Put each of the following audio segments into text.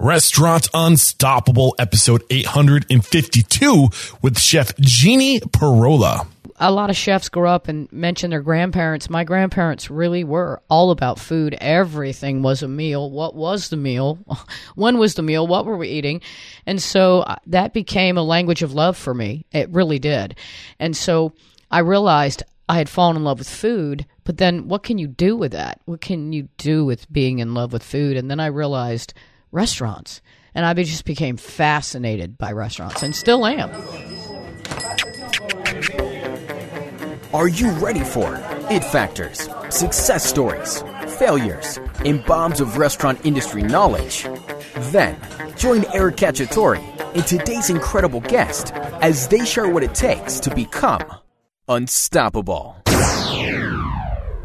Restaurant Unstoppable, episode 852 with Chef Jeannie Pierola. A lot of chefs grow up and mention their grandparents. My grandparents really were all about food. Everything was a meal. What was the meal? when was the meal? What were we eating? And so uh, that became a language of love for me. It really did. And so I realized I had fallen in love with food, but then what can you do with that? What can you do with being in love with food? And then I realized restaurants. And I just became fascinated by restaurants and still am. Are you ready for it factors, success stories, failures, and bombs of restaurant industry knowledge? Then join Eric Cacciatore and today's incredible guest as they share what it takes to become unstoppable.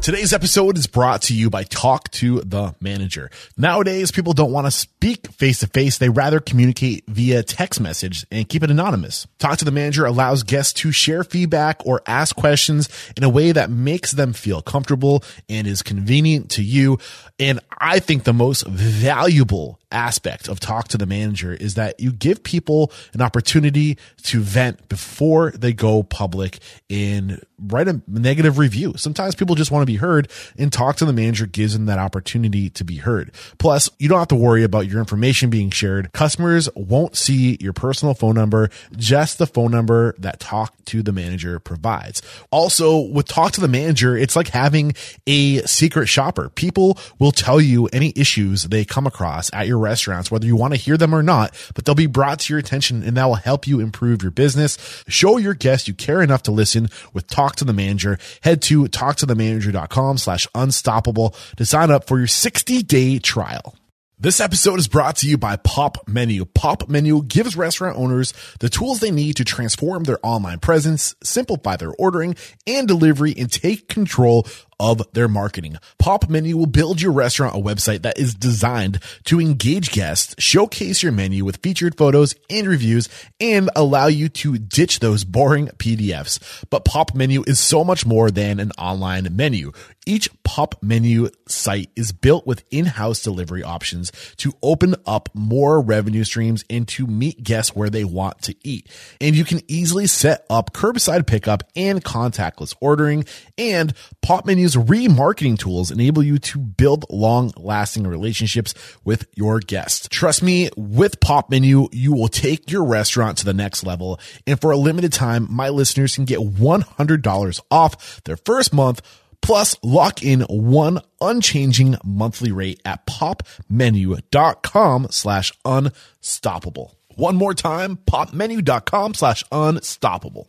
Today's episode is brought to you by Talk to the Manager. Nowadays, people don't want to speak face to face. They rather communicate via text message and keep it anonymous. Talk to the Manager allows guests to share feedback or ask questions in a way that makes them feel comfortable and is convenient to you. And I think the most valuable aspect of talk to the manager is that you give people an opportunity to vent before they go public and write a negative review. Sometimes people just want to be heard and talk to the manager gives them that opportunity to be heard. Plus, you don't have to worry about your information being shared. Customers won't see your personal phone number, just the phone number that talk to the manager provides. Also, with talk to the manager, it's like having a secret shopper. People will tell you any issues they come across at your restaurants, whether you want to hear them or not, but they'll be brought to your attention and that will help you improve your business. Show your guests you care enough to listen with Talk to the Manager. Head to talktothemanager.com slash unstoppable to sign up for your 60 day trial. This episode is brought to you by Pop Menu. Pop Menu gives restaurant owners the tools they need to transform their online presence, simplify their ordering and delivery, and take control of their marketing. Pop Menu will build your restaurant a website that is designed to engage guests, showcase your menu with featured photos and reviews, and allow you to ditch those boring PDFs. But Pop Menu is so much more than an online menu. Each Pop Menu site is built with in-house delivery options to open up more revenue streams and to meet guests where they want to eat. And you can easily set up curbside pickup and contactless ordering and Pop Menu's remarketing tools enable you to build long lasting relationships with your guests. Trust me, with Pop Menu, you will take your restaurant to the next level. And for a limited time, my listeners can get $100 off their first month plus lock in one unchanging monthly rate at popmenu.com slash unstoppable. One more time, popmenu.com slash unstoppable.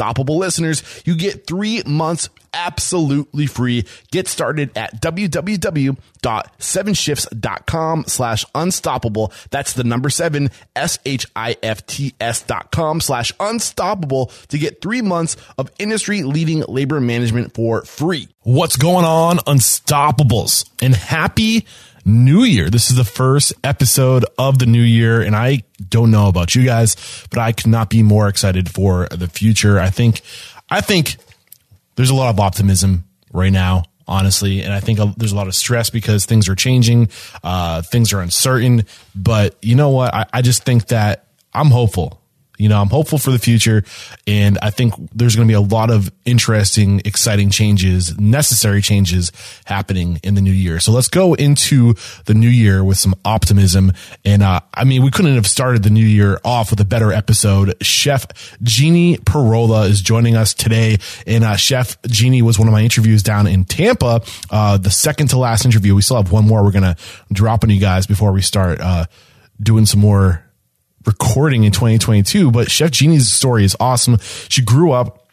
Unstoppable listeners, you get three months absolutely free. Get started at www.sevenshifts.com slash unstoppable. That's the number seven, S-H-I-F-T-S dot com slash unstoppable to get three months of industry leading labor management for free. What's going on, Unstoppables? And happy New Year. This is the first episode of the new year, and I don't know about you guys, but I could not be more excited for the future. I think, I think there's a lot of optimism right now, honestly, and I think there's a lot of stress because things are changing, uh, things are uncertain. But you know what? I, I just think that I'm hopeful. You know, I'm hopeful for the future, and I think there's going to be a lot of interesting, exciting changes, necessary changes happening in the new year. So let's go into the new year with some optimism. And uh, I mean, we couldn't have started the new year off with a better episode. Chef Jeannie Pierola is joining us today, and uh, Chef Jeannie was one of my interviews down in Tampa, uh, the second to last interview. We still have one more we're going to drop on you guys before we start uh, doing some more recording in 2022, but Chef Jeannie's story is awesome. She grew up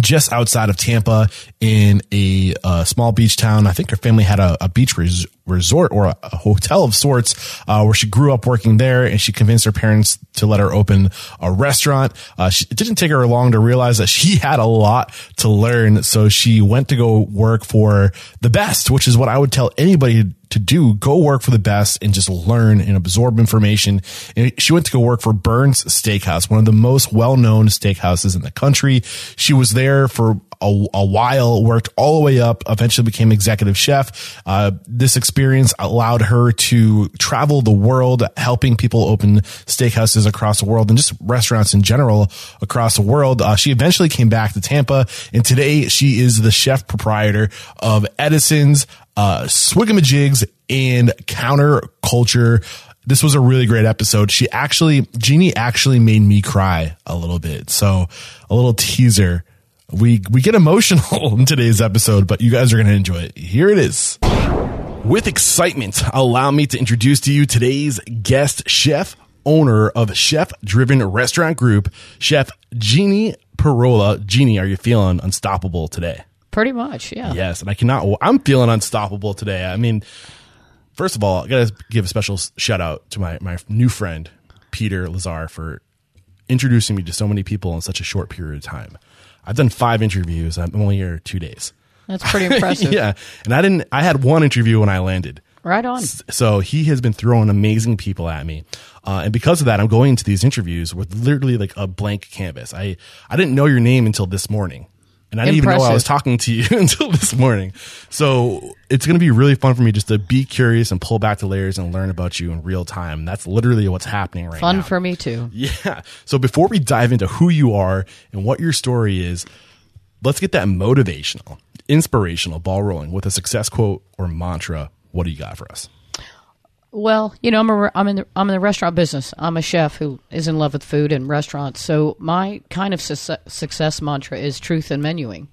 just outside of Tampa in a uh, small beach town. I think her family had a, a beach res- resort or a hotel of sorts, uh, where she grew up working there and she convinced her parents to let her open a restaurant. Uh, she, it didn't take her long to realize that she had a lot to learn. So she went to go work for the best, which is what I would tell anybody to do. Go work for the best and just learn and absorb information. And she went to go work for Bern's Steakhouse, one of the most well-known steakhouses in the country. She was there for a, a while, worked all the way up, eventually became executive chef. Uh, this experience allowed her to travel the world, helping people open steakhouses across the world and just restaurants in general across the world. Uh, she eventually came back to Tampa and today she is the chef proprietor of Edison's, uh, Swigamajigs and counterculture. This was a really great episode. She actually, Jeannie actually made me cry a little bit. So a little teaser. We, we get emotional in today's episode, but you guys are going to enjoy it. Here it is. With excitement, allow me to introduce to you today's guest chef, owner of Chef Driven Restaurant Group, Chef Jeannie Pierola. Jeannie, are you feeling unstoppable today? Pretty much, yeah. Yes, and I cannot. I'm feeling unstoppable today. I mean, first of all, I gotta give a special shout out to my my new friend Peter Lazar for introducing me to so many people in such a short period of time. I've done five interviews. I'm only here two days. That's pretty impressive. yeah, and I didn't. I had one interview when I landed. Right on. So he has been throwing amazing people at me, uh, and because of that, I'm going into these interviews with literally like a blank canvas. I I didn't know your name until this morning, and I didn't even know I was talking to you until this morning. So it's going to be really fun for me just to be curious and pull back the layers and learn about you in real time. That's literally what's happening right Fun now. Fun for me too. Yeah. So before we dive into who you are and what your story is, let's get that motivational, inspirational ball rolling with a success quote or mantra. What do you got for us? Well, you know, I'm a, I'm in the I'm in the restaurant business. I'm a chef who is in love with food and restaurants. So my kind of success, success mantra is truth and menuing.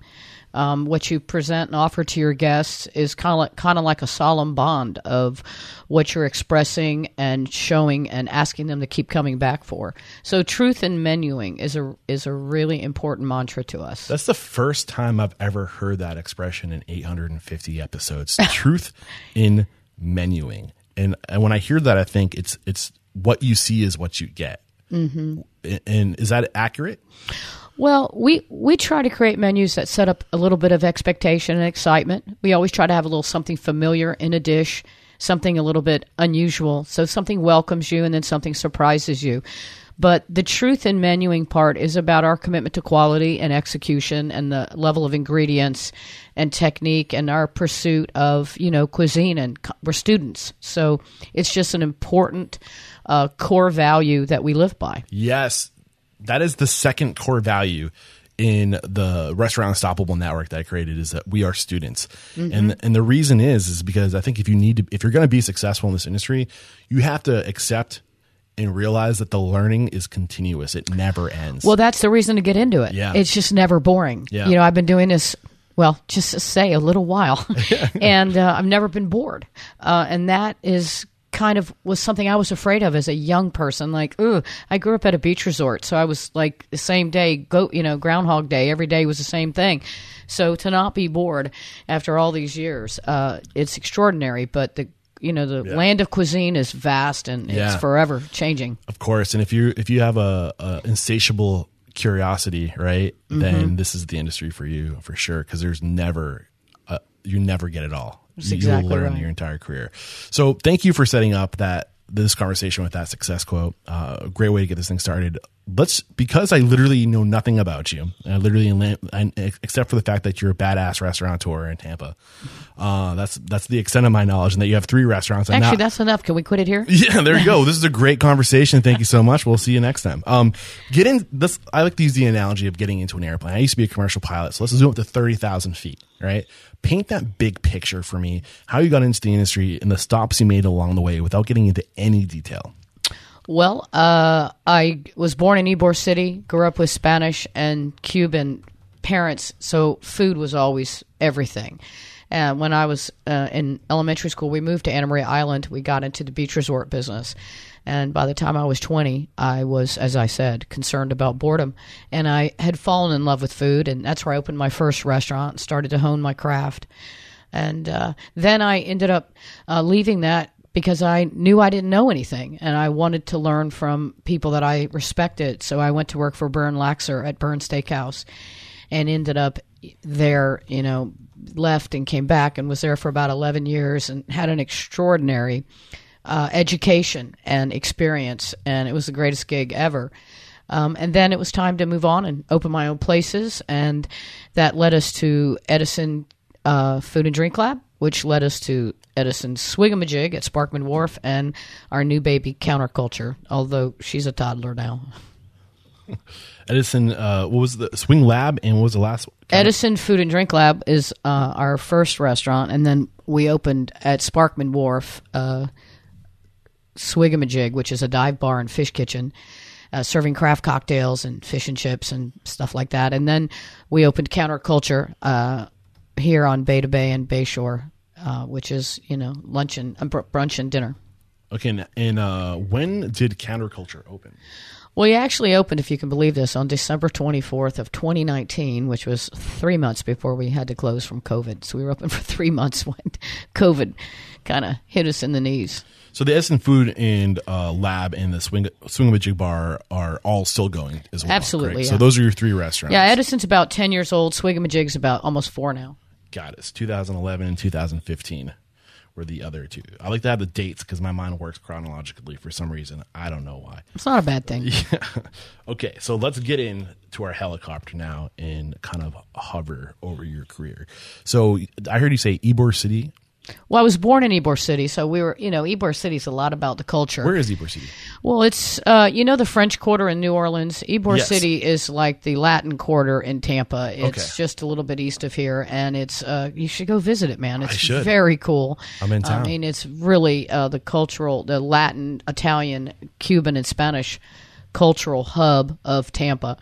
Um, what you present and offer to your guests is kind of like, kind of like a solemn bond of what you're expressing and showing and asking them to keep coming back for. So truth in menuing is a is a really important mantra to us. That's the first time I've ever heard that expression in 850 episodes. Truth in menuing. And, and when I hear that, I think it's it's what you see is what you get. Mm-hmm. And is that accurate? Well, we we try to create menus that set up a little bit of expectation and excitement. We always try to have a little something familiar in a dish, something a little bit unusual, so something welcomes you and then something surprises you. But the truth in menuing part is about our commitment to quality and execution and the level of ingredients and technique and our pursuit of, you know, cuisine and we're students. So it's just an important uh, core value that we live by. Yes, that is the second core value in the restaurant unstoppable network that I created is that we are students. And and the reason is is because I think if you need to if you're going to be successful in this industry, you have to accept and realize that the learning is continuous. It never ends. Well, that's the reason to get into it. Yeah. It's just never boring. Yeah. You know, I've been doing this, well, just to say a little while, and uh, I've never been bored. Uh, and that is kind of was something I was afraid of as a young person. Like, ooh, I grew up at a beach resort, so I was like the same day, go, you know, Groundhog Day. Every day was the same thing. So to not be bored after all these years, uh, it's extraordinary. But the you know the land of cuisine is vast and Yeah. it's forever changing. Of course, and if you if you have a, a insatiable curiosity, right, Mm-hmm. then this is the industry for you for sure. Because there's never uh, you never get it all. That's You- exactly You'll learn right. your entire career. So thank you for setting up that this conversation with that success quote. Uh, a great way to get this thing started. Let's because I literally know nothing about you. I literally, except for the fact that you're a badass restaurateur in Tampa. Uh, that's that's the extent of my knowledge, and that you have three restaurants. Actually, not- that's enough. Can we quit it here? yeah, there you go. This is a great conversation. Thank you so much. We'll see you next time. Um, get in this. I like to use the analogy of getting into an airplane. I used to be a commercial pilot, so let's zoom up to thirty thousand feet. Right, paint that big picture for me. How you got into the industry and the stops you made along the way, without getting into any detail. Well, uh, I was born in Ybor City, grew up with Spanish and Cuban parents, so food was always everything. And when I was uh, in elementary school, we moved to Anna Maria Island. We got into the beach resort business. And by the time I was 20, I was, as I said, concerned about boredom. And I had fallen in love with food, and that's where I opened my first restaurant and started to hone my craft. And uh, then I ended up uh, leaving that because I knew I didn't know anything and I wanted to learn from people that I respected. So I went to work for Bern Laxer at Bern Steakhouse and ended up there, you know, left and came back and was there for about 11 years and had an extraordinary uh, education and experience. And it was the greatest gig ever. Um, and then it was time to move on and open my own places. And that led us to Edison uh, Food and Drink Lab, which led us to Edison Swigamajig at Sparkman Wharf and our new baby Counterculture, although she's a toddler now. Edison, uh, what was the Swing Lab and what was the last? Edison Food and Drink Lab is uh, our first restaurant, and then we opened at Sparkman Wharf uh, Swigamajig, which is a dive bar and fish kitchen. Uh, serving craft cocktails and fish and chips and stuff like that. And then we opened Counterculture uh, here on Bay to Bay and Bayshore, uh, which is you know lunch and uh, br- brunch and dinner. Okay, and, and uh, when did Counterculture open? Well, you actually opened, if you can believe this, on December 24th of 2019, which was three months before we had to close from COVID. So we were open for three months when COVID kind of hit us in the knees. So the Edison Food and uh, Lab and the Swing Swingamajig Bar are all still going as well. Absolutely, yeah. So those are your three restaurants. Yeah, Edison's about 10 years old. Swigamajig's about almost four now. Got it. 2011 and 2015 were the other two. I like to have the dates because my mind works chronologically for some reason. I don't know why. It's not a bad thing. Okay, so let's get into our helicopter now and kind of hover over your career. So I heard you say Ybor City. Well, I was born in Ybor City, so we were, you know, Ybor City's a lot about the culture. Where is Ybor City? Well, it's uh, you know the French Quarter in New Orleans. Ybor Yes. City is like the Latin Quarter in Tampa. It's Okay. just a little bit east of here, and it's uh, you should go visit it, man. It's should. very cool. I'm in town. I mean, it's really uh, the cultural, the Latin, Italian, Cuban, and Spanish cultural hub of Tampa,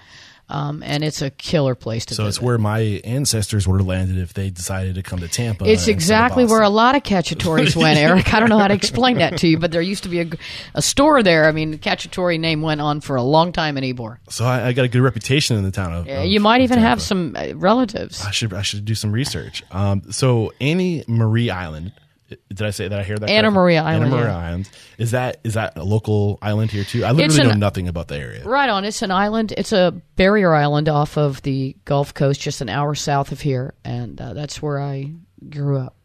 um, and it's a killer place to be. So visit. it's where my ancestors would have landed if they decided to come to Tampa. It's exactly where a lot of Cacciatores went, Eric. I don't know how to explain that to you, but there used to be a, a store there. I mean, the cacciatore name went on for a long time in Ybor. So I, I got a good reputation in the town of. Of- you might even Tampa. have some uh, relatives. I should I should do some research. Um, so Annie Marie Island. Did I say that? I hear that. Anna correctly? Maria Island, Anna Maria yeah. Island. Is that is that a local island here too? I literally an- know nothing about the area. Right on. It's an island. It's a barrier island off of the Gulf Coast, just an hour south of here, and uh, that's where I grew up.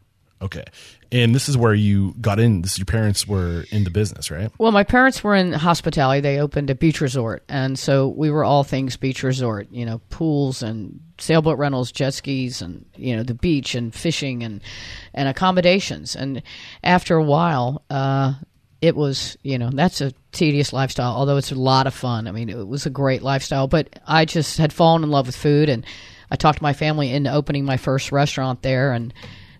Okay, and this is where you got in. This your parents were in the business, right? Well, my parents were in hospitality. They opened a beach resort, and so we were all things beach resort. You know, pools and sailboat rentals, jet skis, and you know the beach and fishing and and accommodations. And after a while, uh, it was you know that's a tedious lifestyle. Although it's a lot of fun. I mean, it was a great lifestyle. But I just had fallen in love with food, and I talked to my family into opening my first restaurant there, and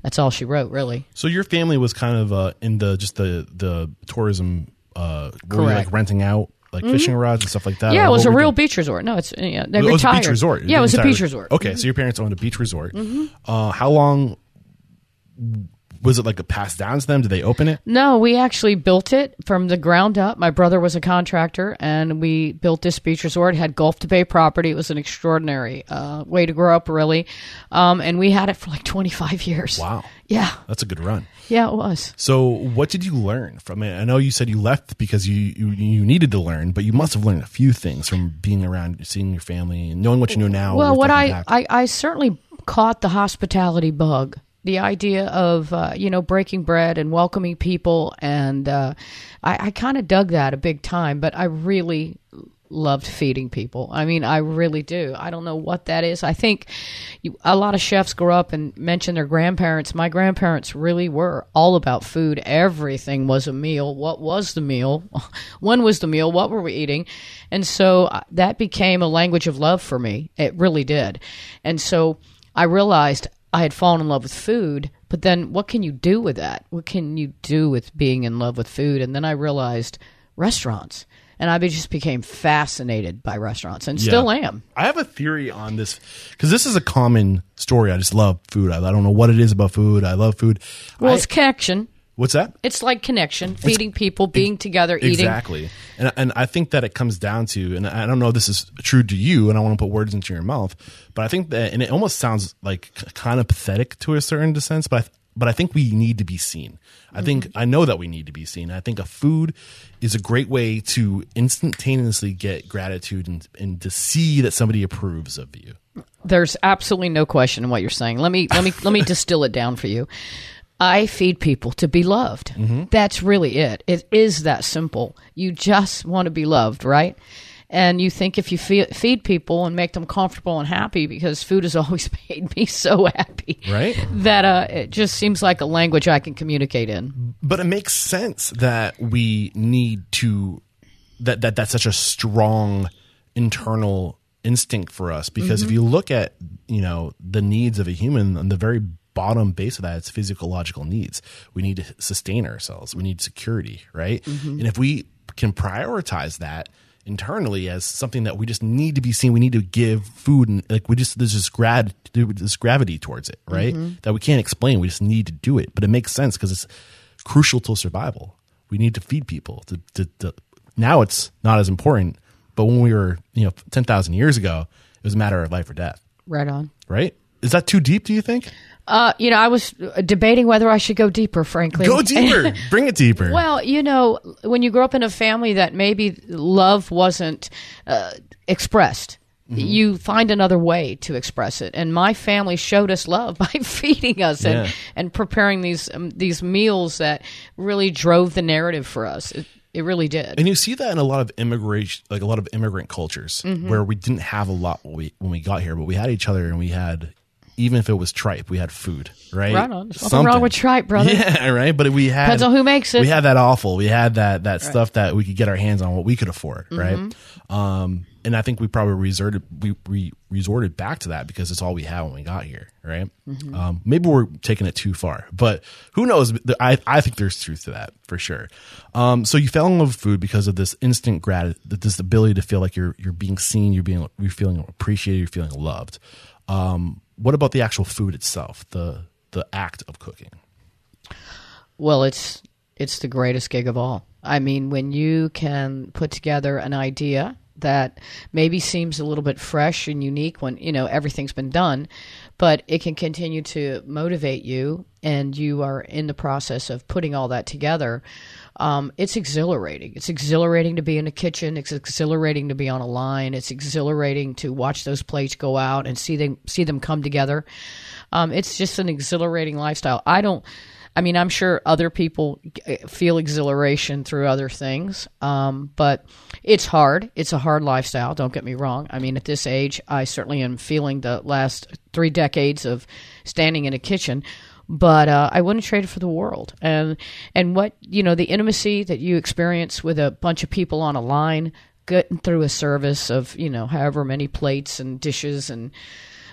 that's all she wrote, really. So your family was kind of uh, in the just the the tourism, uh, were you, like Mm-hmm. renting out like fishing rods and stuff like that. Yeah, it was a real doing? beach resort. No, it's yeah, they It was a beach resort. Yeah, it was a beach resort. Mm-hmm. Okay, so your parents owned a beach resort. Uh, how long was it like a pass down to them? Did they open it? No, we actually built it from the ground up. My brother was a contractor, and we built this beach resort. It had Gulf to Bay property. It was an extraordinary uh, way to grow up, really. Um, and we had it for like 25 years. Wow, Yeah, that's a good run. yeah, it was. So, what did you learn from it? I know you said you left because you, you you needed to learn, but you must have learned a few things from being around, seeing your family, and knowing what you know now. Well, what I. I, I certainly caught the hospitality bug. The idea of uh, you know breaking bread and welcoming people, and uh, I, I kind of dug that a big time. But I really loved feeding people. I mean, I really do. I don't know what that is. I think you, a lot of chefs grow up and mention their grandparents. My grandparents really were all about food. Everything was a meal. What was the meal? when was the meal? What were we eating? And so uh, that became a language of love for me. It really did. And so I realized I had fallen in love with food, but then what can you do with that? What can you do with being in love with food? And then I realized restaurants. And I just became fascinated by restaurants and still Yeah. am. I have a theory on this because this is a common story. I just love food. I, I don't know what it is about food. I love food. Well, I- it's connection. What's that? It's like connection, feeding people, being together, eating. Exactly. And and I think that it comes down to, and I don't know if this is true to you, and I want to put words into your mouth, but I think that, and it almost sounds like kind of pathetic to a certain sense, but I, but I think we need to be seen. I think mm-hmm. I know that we need to be seen. I think a food is a great way to instantaneously get gratitude and, and to see that somebody approves of you. There's absolutely no question in what you're saying. Let me let me let me distill it down for you. I feed people to be loved. That's really it. It is that simple. You just want to be loved, right? And you think if you feed, feed people and make them comfortable and happy, because food has always made me so happy, Right. That uh, it just seems like a language I can communicate in. but it makes sense that we need to that that that's such a strong internal instinct for us because if you look at you know the needs of a human on the very bottom base of that it's physiological needs we need to sustain ourselves we need security right mm-hmm. and if we can prioritize that internally as something that we just need to be seen we need to give food and like we just there's this grad this gravity towards it right mm-hmm. that we can't explain we just need to do it but it makes sense because it's crucial to survival. We need to feed people. To, to, to, now it's not as important, but when we were, you know, 10,000 years ago, it was a matter of life or death, Right on. right? Is that too deep, do you think? Uh, you know, I was debating whether I should go deeper, frankly. Go deeper. Bring it deeper. Well, you know, when you grow up in a family that maybe love wasn't uh, expressed, Mm-hmm. you find another way to express it. And my family showed us love by feeding us and, and preparing these um, these meals that really drove the narrative for us. It, it really did. and you see that in a lot of immigration, like a lot of immigrant cultures Mm-hmm. where we didn't have a lot when we, when we got here, but we had each other and we had, even if it was tripe, we had food, right? Right on. There's nothing wrong with tripe, brother. Yeah, right. But we had Depends on who makes it. We had that awful. We had that that stuff that we could get our hands on, what we could afford, right? Mm-hmm. Um, and I think we probably resorted we, we resorted back to that because it's all we had when we got here, right? Mm-hmm. Um, maybe we're taking it too far, but who knows? I I think there's truth to that for sure. Um, so you fell in love with food because of this instant gratitude, this ability to feel like you're you're being seen, you're being you're feeling appreciated, you're feeling loved. Um, what about the actual food itself, the the act of cooking? Well, it's it's the greatest gig of all. I mean, when you can put together an idea that maybe seems a little bit fresh and unique when you know everything's been done, but it can continue to motivate you, and you are in the process of putting all that together. Um, it's exhilarating. It's exhilarating to be in the kitchen. It's exhilarating to be on a line. It's exhilarating to watch those plates go out and see them see them come together. Um, it's just an exhilarating lifestyle. I don't. I mean, I'm sure other people feel exhilaration through other things, um, but it's hard. It's a hard lifestyle. Don't get me wrong. I mean, at this age, I certainly am feeling the last three decades of standing in a kitchen, but uh, I wouldn't trade it for the world. And and what you know, the intimacy that you experience with a bunch of people on a line, getting through a service of you know however many plates and dishes and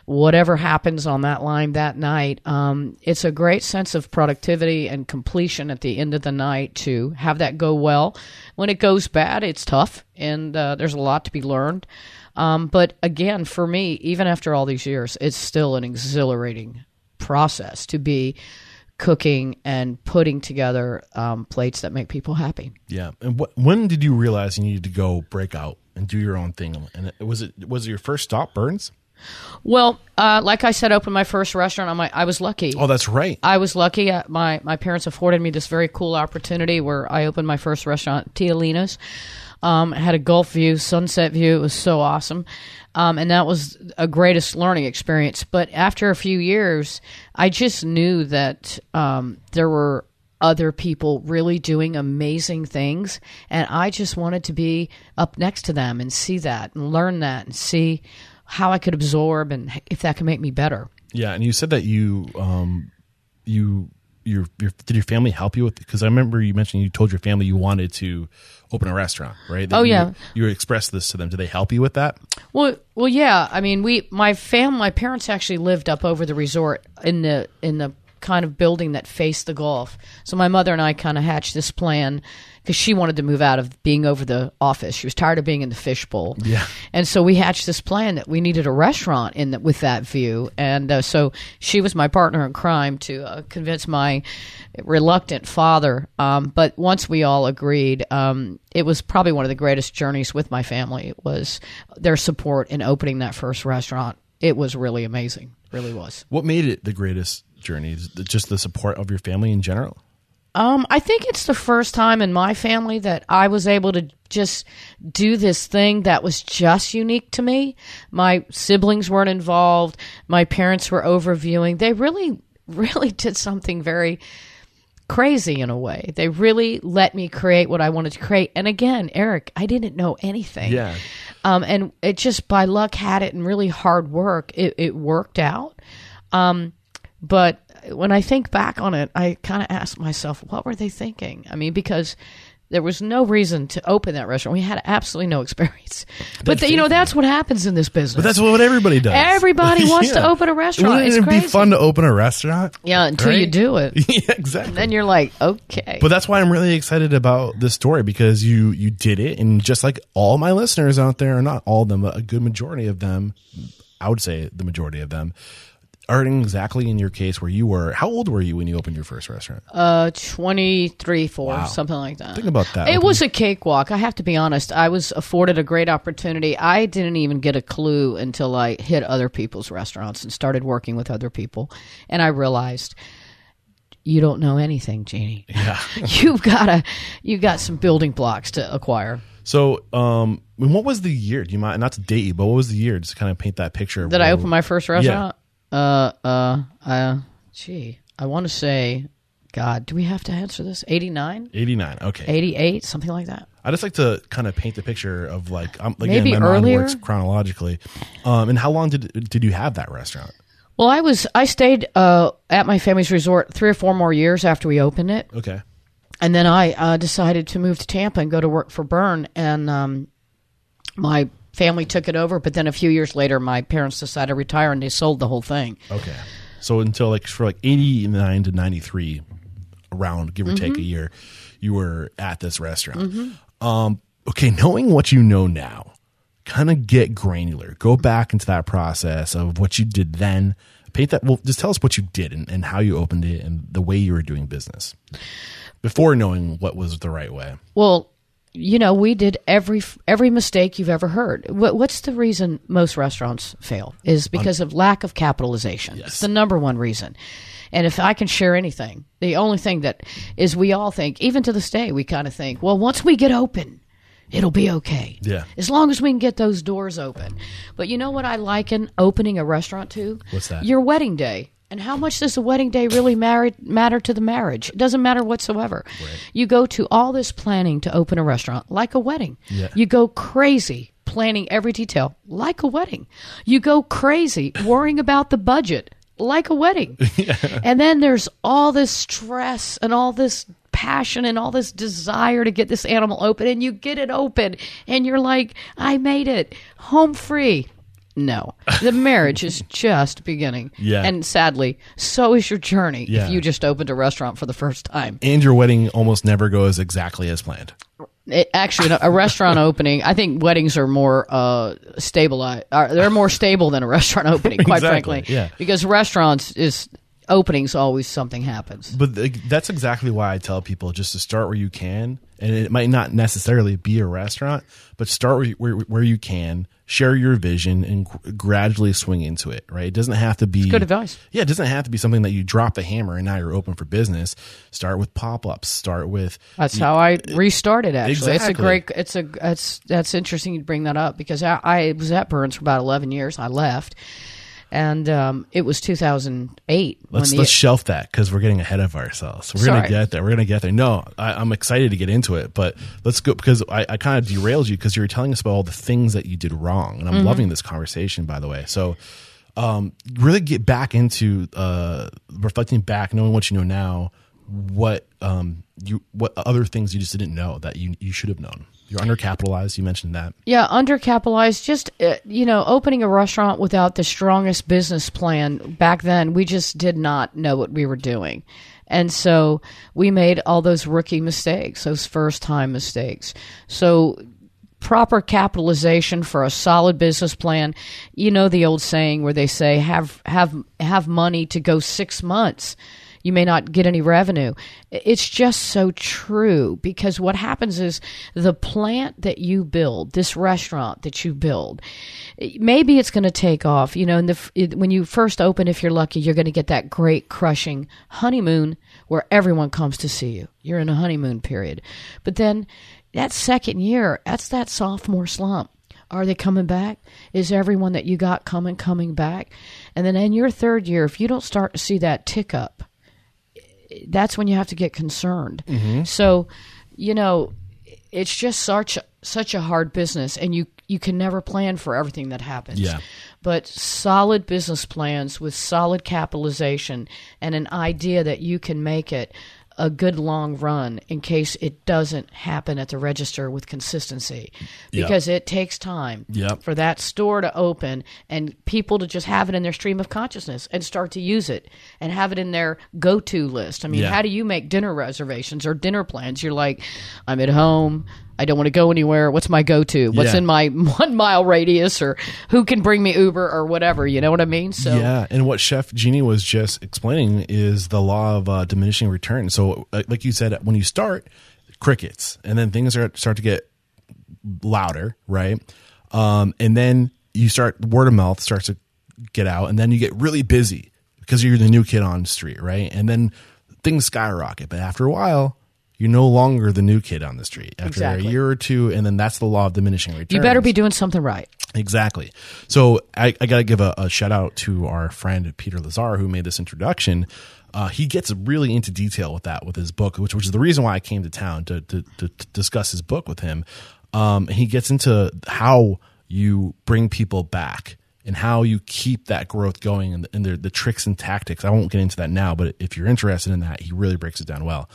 whatever happens on that line that night, um, it's a great sense of productivity and completion at the end of the night to have that go well. When it goes bad, it's tough, and uh, there's a lot to be learned. Um, but again, for me, even after all these years, it's still an exhilarating process to be cooking and putting together um, plates that make people happy. Yeah. And what, when did you realize you needed to go break out and do your own thing? And it- was it was it your first stop, Bern's? Well, uh, like I said, opened my first restaurant. My, I was lucky. Oh, that's right. I was lucky. Uh, My my parents afforded me this very cool opportunity where I opened my first restaurant, Tialina's. Um, it had a Gulf view, sunset view. It was so awesome, um, and that was a greatest learning experience. But after a few years, I just knew that um, there were other people really doing amazing things, and I just wanted to be up next to them and see that and learn that and see how I could absorb and if that could make me better. Yeah, and you said that you um you your your did your family help you with because I remember you mentioned you told your family you wanted to open a restaurant, right? Oh, that Oh, you- yeah. You expressed this to them. Did they help you with that? Well, well, yeah. I mean, we, my fam, my parents actually lived up over the resort in the in the kind of building that faced the Gulf. So my mother and I kind of hatched this plan because she wanted to move out of being over the office. She was tired of being in the fishbowl. Yeah. And so we hatched this plan that we needed a restaurant in the, with that view. And uh, so she was my partner in crime to uh, convince my reluctant father. Um, but once we all agreed, um, it was probably one of the greatest journeys with my family was their support in opening that first restaurant. It was really amazing. Really was. What made it the greatest journey? Is Just the support of your family in general? Um, I think it's the first time in my family that I was able to just do this thing that was just unique to me. My siblings weren't involved. My parents were overviewing. They really, really did something very crazy in a way. They really let me create what I wanted to create. And again, Eric, I didn't know anything. Yeah. Um, and it just by luck had it and really hard work, it, it worked out. Um, but when I think back on it, I kind of ask myself, what were they thinking? I mean, because there was no reason to open that restaurant. We had absolutely no experience. But the, you know, that's what happens in this business. But that's what everybody does. Everybody wants to open a restaurant. Wouldn't It's it be fun to open a restaurant? yeah, until you do it. yeah, exactly. Then you're like, okay. But that's why I'm really excited about this story because you you did it, and just like all my listeners out there, not all of them, but a good majority of them, I would say the majority of them, are in exactly in your case where you were. How old were you when you opened your first restaurant? Uh, 23, 4, Wow. something like that. Think about that. It was a cakewalk. I have to be honest. I was afforded a great opportunity. I didn't even get a clue until I hit other people's restaurants and started working with other people. And I realized you don't know anything, Jeannie. Yeah. You've got to, you've got some building blocks to acquire. So, um, what was the year? Do you mind not to date you, but what was the year? Just to kind of paint that picture. Did I open my first restaurant? Uh, uh, uh, gee, I want to say, God, do we have to answer this? 89? 89. Okay. 88? Something like that. I just like to kind of paint the picture of like, um, again, Maybe my mind earlier? works chronologically. Um, and how long did did you have that restaurant? Well, I was I stayed uh, at my family's resort three or four more years after we opened it, Okay. and then I uh, decided to move to Tampa and go to work for Bern, and um, my family took it over. But then a few years later, my parents decided to retire, and they sold the whole thing. Okay. So until like for like 89 to 93 around give or Mm-hmm. take a year, you were at this restaurant. Um okay, knowing what you know now, kind of get granular. Go back into that process of what you did then. Paint that well, just tell us what you did and, and how you opened it and the way you were doing business. Before knowing what was the right way. Well, you know, we did every every mistake you've ever heard. What, what's the reason most restaurants fail? Is because of lack of capitalization. It's the number one reason. And if I can share anything, the only thing that is we all think, even to this day, we kind of think, well, once we get open, it'll be okay. Yeah. As long as we can get those doors open. But you know what I liken opening a restaurant to? What's that? Your wedding day. And how much does the wedding day really matter, matter to the marriage? It doesn't matter whatsoever. You go to all this planning to open a restaurant like a wedding. Yeah. You go crazy planning every detail like a wedding. You go crazy worrying about the budget like a wedding. And then there's all this stress and all this passion and all this desire to get this animal open and you get it open and you're like, I made it home free. No, the marriage is just beginning. Yeah. And sadly, so is your journey Yeah. if you just opened a restaurant for the first time. And your wedding almost never goes exactly as planned. It, actually, a restaurant opening, I think weddings are more uh, stable. Are, they're more stable than a restaurant opening, quite Exactly, frankly. yeah. Because restaurants is openings always something happens. But th- that's exactly why I tell people just to start where you can, and it might not necessarily be a restaurant, but start where where, where you can, share your vision, and gr- gradually swing into it. Right? It doesn't have to be good advice. Yeah, it doesn't have to be something that you drop the hammer and now you're open for business. Start with pop ups. Start with That's how I restarted. Actually, it's a great. It's a. That's that's interesting you bring that up because I, I was at Bern's for about eleven years. I left, and um, it was 2008 Let's when the let's shelf that because we're getting ahead of ourselves. We're Sorry. gonna get there. We're gonna get there. No, I, I'm excited to get into it, but let's go because I, I kind of derailed you because you were telling us about all the things that you did wrong, and I'm Mm-hmm. loving this conversation by the way. So, um, really get back into uh, reflecting back, knowing what you know now. What um you what other things you just didn't know that you you should have known. You're undercapitalized. You mentioned that. Yeah, undercapitalized. Just uh, you know, opening a restaurant without the strongest business plan back then, we just did not know what we were doing, and so we made all those rookie mistakes, those first time mistakes. So proper capitalization for a solid business plan. You know the old saying where they say have have have money to go 6 months. You may not get any revenue. It's just so true because what happens is the plant that you build, this restaurant that you build, maybe it's going to take off. You know, the, when you first open, if you're lucky, you're going to get that great crushing honeymoon where everyone comes to see you. You're in a honeymoon period. But then that second year, that's that sophomore slump. Are they coming back? Is everyone that you got coming coming back? And then in your third year, if you don't start to see that tick up, that's when you have to get concerned. Mm-hmm. So, you know, it's just such such a hard business, and you you can never plan for everything that happens. Yeah. But solid business plans with solid capitalization and an idea that you can make it a good long run in case it doesn't happen at the register with consistency because yep. it takes time yep. for that store to open and people to just have it in their stream of consciousness and start to use it and have it in their go-to list. I mean, yeah. how do you make dinner reservations or dinner plans? You're like, I'm at home, I don't want to go anywhere. What's my go to? What's yeah. in my one mile radius or who can bring me Uber or whatever? You know what I mean? So Yeah. And what Chef Jeannie was just explaining is the law of uh, diminishing return. So, uh, like you said, when you start, crickets, and then things are, start to get louder, right? Um, and then you start, word of mouth starts to get out, and then you get really busy because you're the new kid on the street, right? And then things skyrocket. But after a while, you're no longer the new kid on the street after exactly. a year or two, and then that's the law of diminishing returns. You better be doing something right. Exactly. So I, I got to give a, a, shout out to our friend Peter Lazar who made this introduction. Uh, he gets really into detail with that with his book, which, which is the reason why I came to town to, to, to discuss his book with him. Um, he gets into how you bring people back and how you keep that growth going and, the, and the, the, tricks and tactics. I won't get into that now, but if you're interested in that, he really breaks it down well.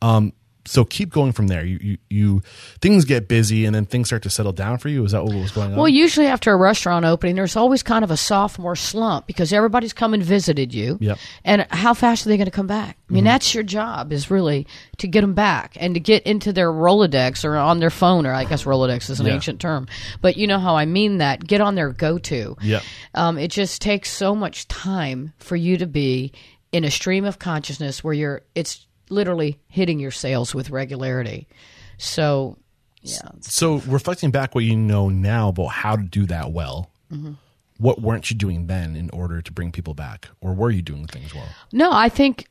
Um, so keep going from there. You, you, you things get busy and then things start to settle down for you. Is that what was going on? Well, usually after a restaurant opening, there's always kind of a sophomore slump because everybody's come and visited you. Yep. And how fast are they going to come back? I mean, mm-hmm. that's your job is really to get them back and to get into their Rolodex or on their phone, or I guess Rolodex is an yeah. ancient term, but you know how I mean that. Get on their go-to. Yeah. Um, it just takes so much time for you to be in a stream of consciousness where you're. It's literally hitting your sales with regularity. So, yeah. So, reflecting back what you know now about how to do that well, mm-hmm. what weren't you doing then in order to bring people back? Or were you doing things well? No, I think,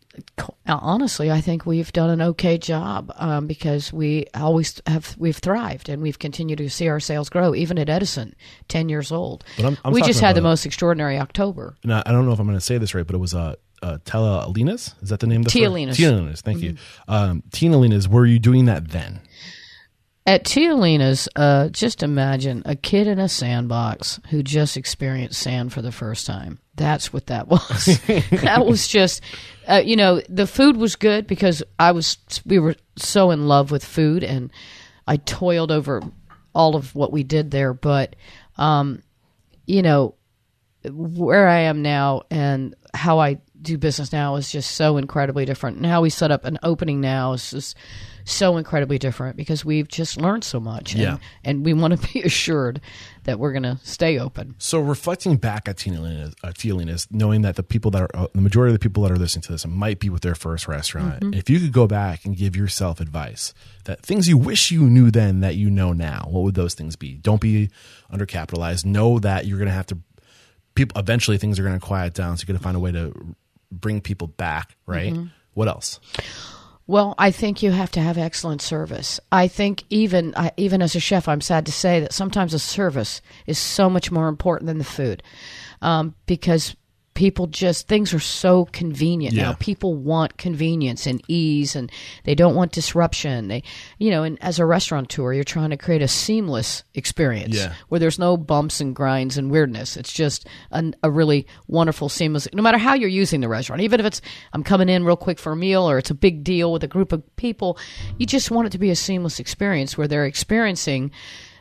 honestly, I think we've done an okay job um, because we always have, we've thrived and we've continued to see our sales grow, even at Edison, 10 years old. I'm, I'm we just had the most extraordinary October. Now, I don't know if I'm going to say this right, but it was a. Uh, Tella Alinas. Is that the name of the Tia Alinas. Tia Alinas. Thank mm-hmm. you. Um, Tia Alinas, were you doing that then? At Tia Alinas, uh, just imagine a kid in a sandbox who just experienced sand for the first time. That's what that was. that was just, uh, you know, the food was good because I was, we were so in love with food and I toiled over all of what we did there. But, um, you know, where I am now and how I do business now is just so incredibly different. And how we set up an opening now is just so incredibly different because we've just learned so much. And, yeah. and we want to be assured that we're going to stay open. So reflecting back at Tia is knowing that the people that are, uh, the majority of the people that are listening to this might be with their first restaurant. Mm-hmm. If you could go back and give yourself advice that things you wish you knew then that you know now, what would those things be? Don't be undercapitalized. Know that you're going to have to people eventually things are going to quiet down so you're going to find a way to bring people back, right? Mm-hmm. What else? Well, I think you have to have excellent service. I think even I, even as a chef, I'm sad to say that sometimes the service is so much more important than the food, um, because people just things are so convenient Yeah. now people want convenience and ease and they don't want disruption they you know and as a restaurateur you're trying to create a seamless experience Yeah. where there's no bumps and grinds and weirdness it's just an, a really wonderful seamless no matter how you're using the restaurant even if it's i'm coming in real quick for a meal or it's a big deal with a group of people you just want it to be a seamless experience where they're experiencing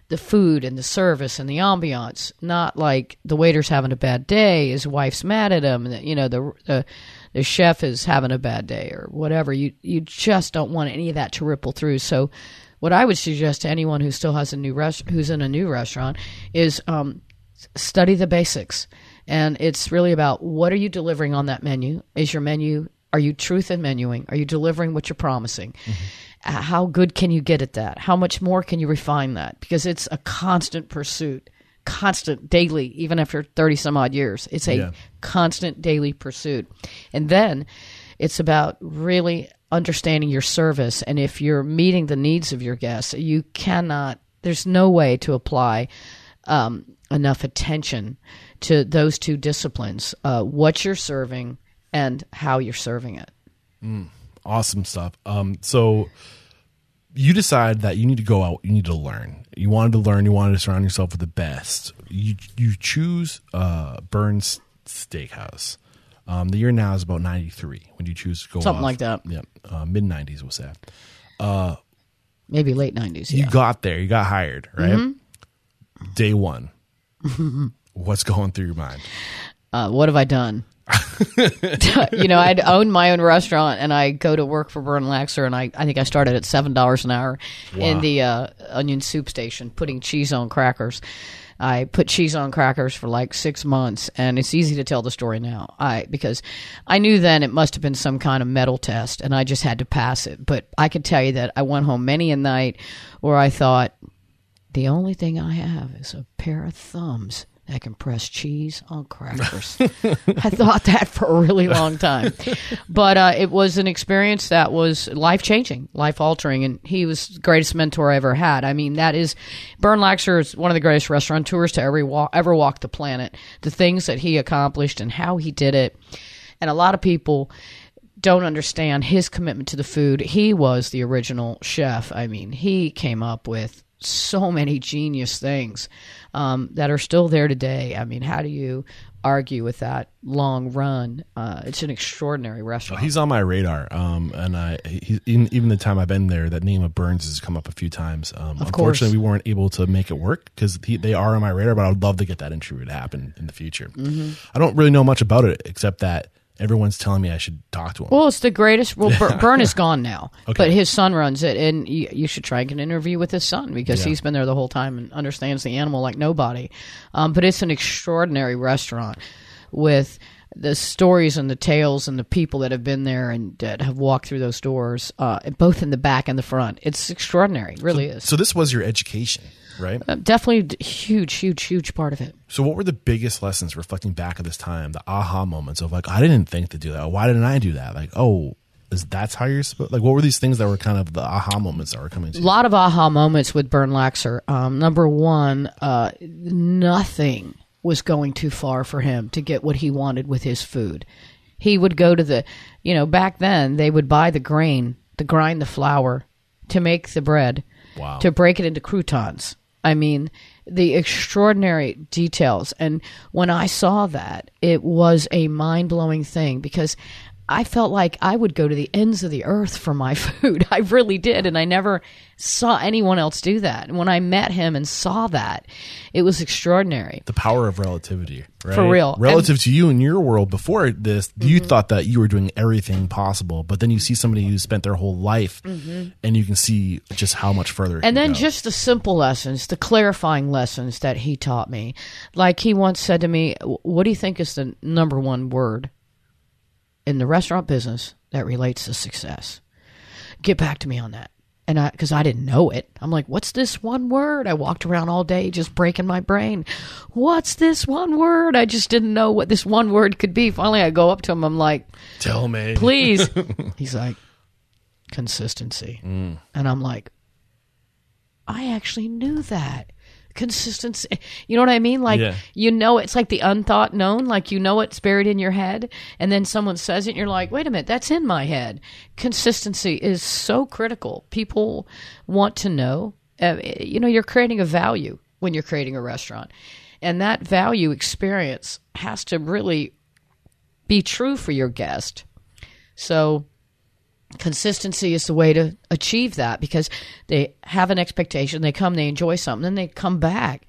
the food and the service and the ambiance, not like the waiter's having a bad day, his wife's mad at him, and you know the the, the chef is having a bad day or whatever. You you just don't want any of that to ripple through. So, what I would suggest to anyone who still has a new rest who's in a new restaurant is um, study the basics, and it's really about what are you delivering on that menu? Is your menu are you truth in menuing? Are you delivering what you're promising? Uh, how good can you get at that? How much more can you refine that? Because it's a constant pursuit, constant daily, even after 30 some odd years. It's a Yeah. constant daily pursuit. And then it's about really understanding your service. And if you're meeting the needs of your guests, you cannot, there's no way to apply um, enough attention to those two disciplines uh, what you're serving and how you're serving it. awesome stuff. Um, so you decide that you need to go out, you need to learn. You wanted to learn, you wanted to surround yourself with the best. You you choose uh, Bern's Steakhouse. Um, the year now is about ninety three when you choose to go Something off. like that. Yeah, uh, mid nineties we'll say. Maybe late 90s. You Yeah. got there, you got hired, right? Mm-hmm. Day one. What's going through your mind? uh, what have I done? you know, I'd own my own restaurant and I go to work for Bern Laxer and I, I think I started at $7 an hour in the uh, onion soup station putting cheese on crackers. I put cheese on crackers for like six months, and it's easy to tell the story now. I because I knew then it must have been some kind of metal test, and I just had to pass it. But I could tell you that I went home many a night where I thought, the only thing I have is a pair of thumbs that can press cheese on crackers. I thought that for a really long time. But uh, it was an experience that was life changing, life altering, and he was the greatest mentor I ever had. I mean, that is, Bern Laxer is one of the greatest restaurateurs to ever walk, ever walk the planet. The things that he accomplished and how he did it. And a lot of people don't understand his commitment to the food. He was the original chef. I mean, he came up with so many genius things um, that are still there today. I mean, how do you argue with that long run? Uh, it's an extraordinary restaurant. He's on my radar, um, and I he, even, even the time I've been there, that name of Bern's has come up a few times. Um, Of course. unfortunately, we weren't able to make it work because they are on my radar. But I would love to get that interview to happen in the future. Mm-hmm. I don't really know much about it except that everyone's telling me I should talk to him. Well, it's the greatest. Well, Bur- Bern is gone now, Okay. but his son runs it, and you, you should try and get an interview with his son because Yeah. he's been there the whole time and understands the animal like nobody. Um, but it's an extraordinary restaurant with the stories and the tales and the people that have been there and that have walked through those doors, uh, both in the back and the front. It's extraordinary, it really is. so this was your education, right? Uh, definitely huge, huge, huge part of it. So what were the biggest lessons reflecting back at this time? The aha moments of like, I didn't think to do that. Why didn't I do that? Like, oh, is that's how you're supposed? Like, what were these things that were kind of the aha moments that were coming to? A lot of aha moments with Bern Laxer. Um, number one, uh, nothing was going too far for him to get what he wanted with his food. He would go to the, you know, back then they would buy the grain to grind the flour to make the bread, Wow. to break it into croutons. I mean, the extraordinary details. And when I saw that, it was a mind blowing thing because I felt like I would go to the ends of the earth for my food. I really did. And I never saw anyone else do that. And when I met him and saw that, it was extraordinary. the power of relativity, right? For real. Mm-hmm. Relative to you in your world before this, you thought that you were doing everything possible, but then you see somebody who spent their whole life, and you can see just how much further. Mm-hmm. And then go. just the simple lessons, the clarifying lessons that he taught me. Like he once said to me, What do you think is the number one word in the restaurant business that relates to success? Get back to me on that. And I, because I didn't know it, I'm like, what's this one word? I walked around all day just breaking my brain. What's this one word? I just didn't know what this one word could be. Finally, I go up to him. I'm like, tell me, please. He's like, consistency. Mm. And I'm like, I actually knew that. Consistency. You know what I mean? Like Yeah. you know, it's like the unthought known. Like you know it's buried in your head, and then someone says it, and you're like, wait a minute, that's in my head. Consistency is so critical. People want to know. Uh, you know, you're creating a value when you're creating a restaurant, and that value experience has to really be true for your guest. So consistency is the way to achieve that because they have an expectation. They come they enjoy something then they come back.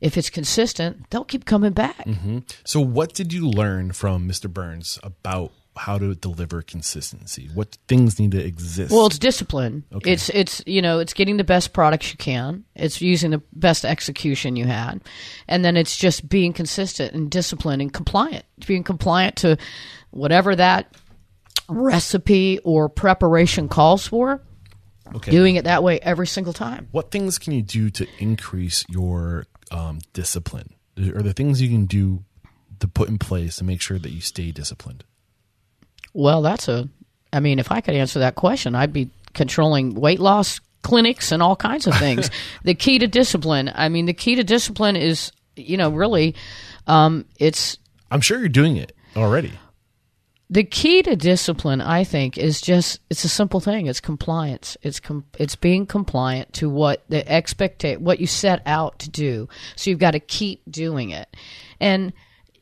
If it's consistent they'll keep coming back. Mm-hmm. So, what did you learn from Mr. Burns about how to deliver consistency? What things need to exist? well it's discipline. It's it's you know it's getting the best products you can. It's using the best execution you had. And then it's just being consistent and disciplined and compliant being compliant to whatever that recipe or preparation calls for okay. doing it that way every single time what things can you do to increase your um, discipline? Are there things you can do to put in place to make sure that you stay disciplined? Well, that's a. I mean, if I could answer that question, I'd be controlling weight loss clinics and all kinds of things. the key to discipline. I mean, the key to discipline is, you know, really, um, it's I'm sure you're doing it already. The key to discipline. I think is just it's a simple thing. It's compliance. It's com- it's being compliant to what the expecta- what you set out to do. So you've got to keep doing it, and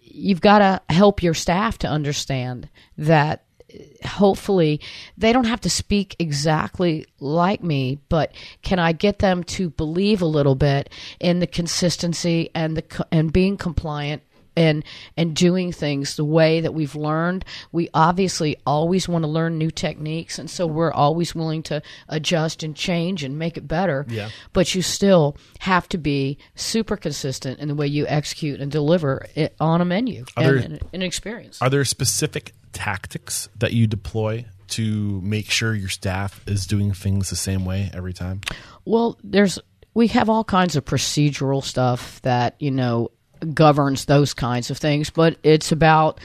you've got to help your staff to understand that uh, hopefully they don't have to speak exactly like me but can i get them to believe a little bit in the consistency and the and being compliant and and doing things the way that we've learned we obviously always want to learn new techniques and so we're always willing to adjust and change and make it better Yeah. but you still have to be super consistent in the way you execute and deliver it on a menu and, there- and an experience Are there specific tactics that you deploy to make sure your staff is doing things the same way every time? Well, there's we have all kinds of procedural stuff that you know governs those kinds of things, but it's about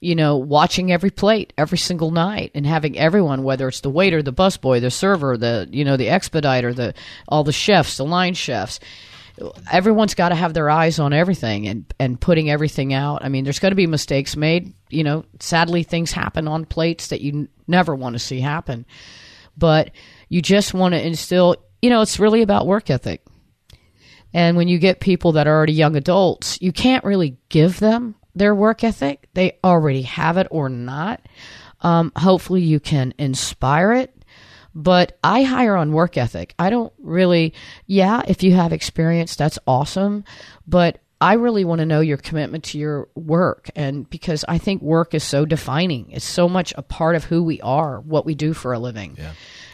you know watching every plate every single night and having everyone, whether it's the waiter, the busboy, the server, the you know the expediter, the all the chefs, the line chefs. Everyone's got to have their eyes on everything and, and putting everything out. I mean, there's going to be mistakes made. You know, sadly, things happen on plates that you n- never want to see happen but you just want to instill you know it's really about work ethic and when you get people that are already young adults you can't really give them their work ethic. They already have it or not. Um, hopefully you can inspire it. But i hire on work ethic. I don't really yeah if you have experience that's awesome. But I really want to know your commitment to your work. And because I think work is so defining, it's so much a part of who we are, what we do for a living.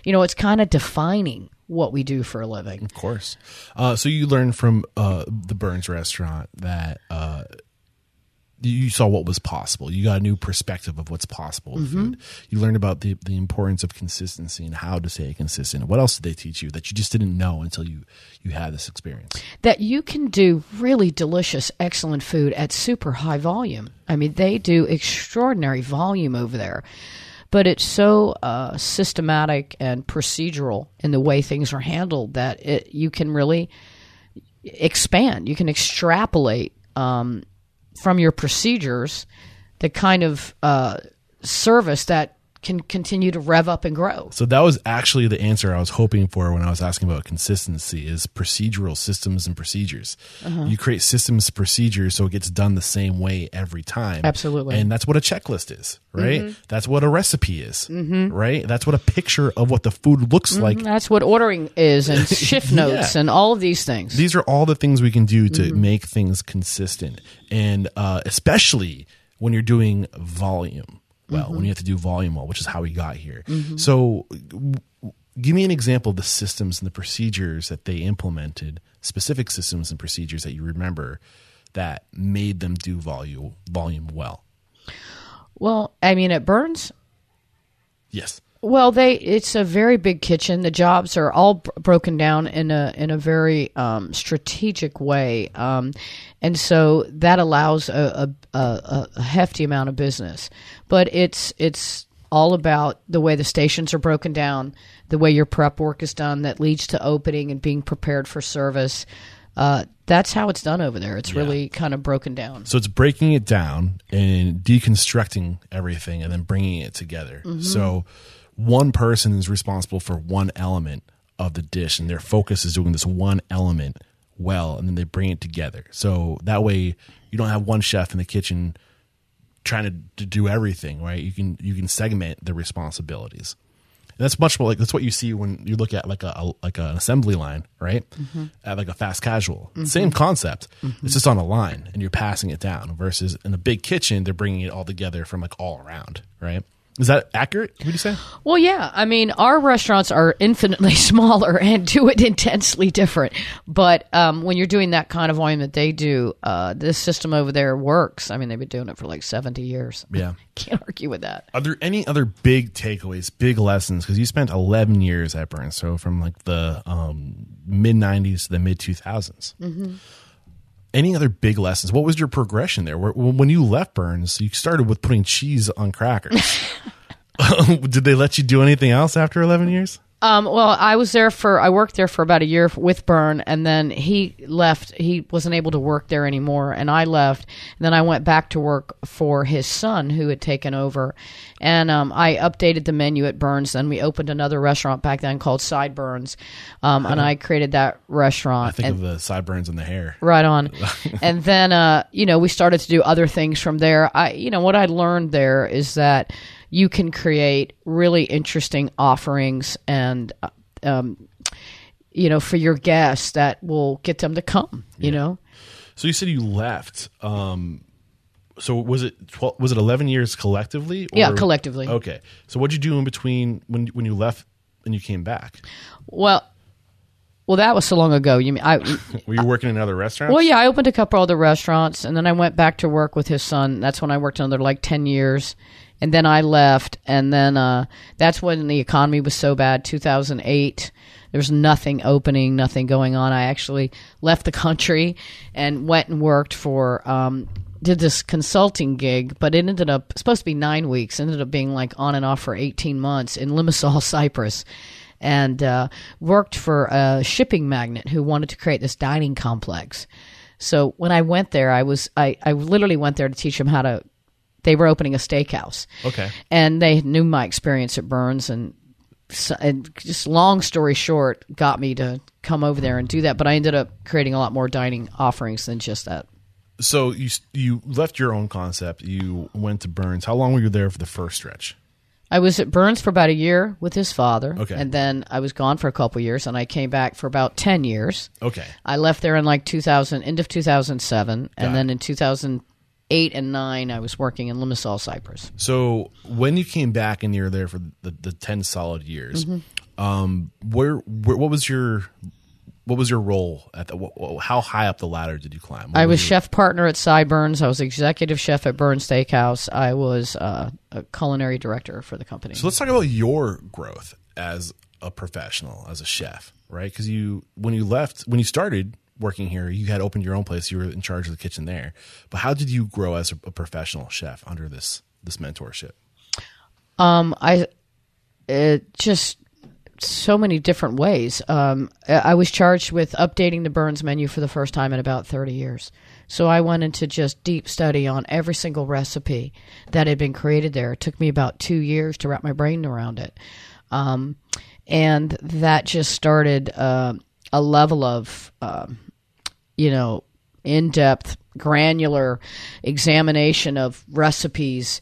You know, it's kind of defining what we do for a living. Of course. Uh, so you learned from uh, the Bern's restaurant that uh, you saw what was possible. You got a new perspective of what's possible with food. You learned about the, the importance of consistency and how to stay consistent. What else did they teach you that you just didn't know until you, you had this experience? That you can do really delicious, excellent food at super high volume. I mean, they do extraordinary volume over there. But it's so uh, systematic and procedural in the way things are handled that it, you can really expand. You can extrapolate um, from your procedures the kind of uh, service that can continue to rev up and grow. So that was actually the answer I was hoping for when I was asking about consistency is procedural systems and procedures. Uh-huh. You create systems procedures so it gets done the same way every time. Absolutely. And that's what a checklist is, right? Mm-hmm. That's what a recipe is, right? That's what a picture of what the food looks like. That's what ordering is, and shift notes, and all of these things. These are all the things we can do to Mm-hmm. make things consistent. And uh, especially when you're doing volume well, Mm-hmm. when you have to do volume well, which is how we got here. So, w- give me an example of the systems and the procedures that they implemented, specific systems and procedures that you remember that made them do volume volume well. well, I mean, it Bern's, Yes. Well, they it's a very big kitchen. The jobs are all b- broken down in a in a very um, strategic way, um, and so that allows a, a, a, a hefty amount of business. But it's it's all about the way the stations are broken down, the way your prep work is done that leads to opening and being prepared for service. uh, that's how it's done over there. It's really kind of broken down. So it's breaking it down and deconstructing everything and then bringing it together. So one person is responsible for one element of the dish and their focus is doing this one element well and then they bring it together. So that way you don't have one chef in the kitchen trying to, to do everything, right? You can you can segment the responsibilities. And that's much more like that's what you see when you look at like a, a like an assembly line, right? Mm-hmm. At like a fast casual, mm-hmm. same concept. Mm-hmm. It's just on a line, and you're passing it down. Versus in a big kitchen, they're bringing it all together from like all around, right? Is that accurate? Would you say? Well, yeah. I mean, our restaurants are infinitely smaller and do it intensely different. But um, when you're doing that kind of volume that they do, uh, this system over there works. I mean, they've been doing it for like 70 years. Yeah. Can't argue with that. Are there any other big takeaways, big lessons? Because you spent 11 years at Bern's, so from like the um, mid 90s to the mid 2000s. Any other big lessons? What was your progression there? When you left Bern's, you started with putting cheese on crackers. Did they let you do anything else after 11 years? Um, well, I was there for I worked there for about a year with Bern, and then he left. He wasn't able to work there anymore, and I left. And then I went back to work for his son, who had taken over, and um, I updated the menu at Bern's. Then we opened another restaurant back then called SideBern's, um, and I created that restaurant. I think and- of the sideburns and the hair. Right on. and then, uh, you know, we started to do other things from there. I, you know, what I learned there is that you can create really interesting offerings and, uh, um, you know, for your guests that will get them to come, you know? So you said you left. Um, so was it 12, was it 11 years collectively? Yeah, collectively. Okay. So what'd you do in between when when you left and you came back? Well, well, that was so long ago. You mean I? Were you working in another restaurant? Well, yeah, I opened a couple other restaurants, and then I went back to work with his son. That's when I worked another like ten years, and then I left, and then uh, that's when the economy was so bad. Two thousand eight. There was nothing opening, nothing going on. I actually left the country and went and worked for. Um, did this consulting gig, but it ended up supposed to be nine weeks. Ended up being like on and off for eighteen months in Limassol, Cyprus and uh, worked for a shipping magnate who wanted to create this dining complex. So when I went there, I was I, I literally went there to teach him how to. They were opening a steakhouse, Okay. and they knew my experience at Bern's, and, so, and just long story short, got me to come over there and do that. But I ended up creating a lot more dining offerings than just that. So you you left your own concept. You went to Bern's. How long were you there for the first stretch? I was at Bern's for about a year with his father, Okay. and then I was gone for a couple years, and I came back for about ten years. Okay. I left there in like 2000, end of 2007, Got and then in 2008 and nine, I was working in Limassol, Cyprus. So when you came back and you were there for the, the ten solid years, Mm-hmm. um, where, where what was your what was your role at the? How high up the ladder did you climb? What I was your- chef partner at SideBern's. I was executive chef at Bern's Steakhouse. I was uh, a culinary director for the company. So let's talk about your growth as a professional, as a chef, right? Because you, when you left, when you started working here, you had opened your own place. You were in charge of the kitchen there. But how did you grow as a, a professional chef under this this mentorship? Um, I it just so many different ways. Um, I was charged with updating the Bern's menu for the first time in about 30 years. So I went into just deep study on every single recipe that had been created there. It took me about two years to wrap my brain around it. Um, and that just started uh, a level of, um, you know, in depth, granular examination of recipes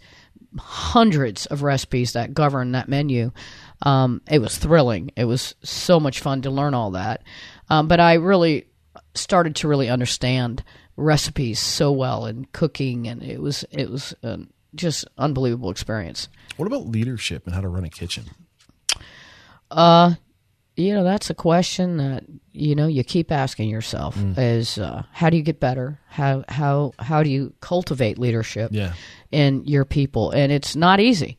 hundreds of recipes that govern that menu. Um, it was thrilling. It was so much fun to learn all that. Um, but I really started to really understand recipes so well and cooking, and it was it was uh, just unbelievable experience. What about leadership and how to run a kitchen? You know, that's a question that you know you keep asking yourself: is uh, how do you get better? How how how do you cultivate leadership? Yeah. in your people, and it's not easy.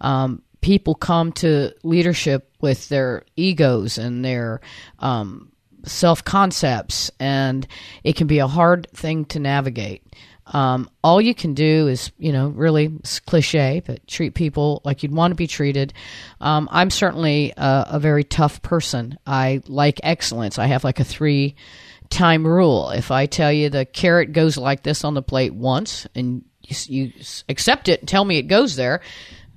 Um, people come to leadership with their egos and their um, self concepts, and it can be a hard thing to navigate. Um, all you can do is, you know, really cliche, but treat people like you'd want to be treated. Um, I'm certainly a, a very tough person. I like excellence. I have like a three time rule. If I tell you the carrot goes like this on the plate once and you, you accept it and tell me it goes there,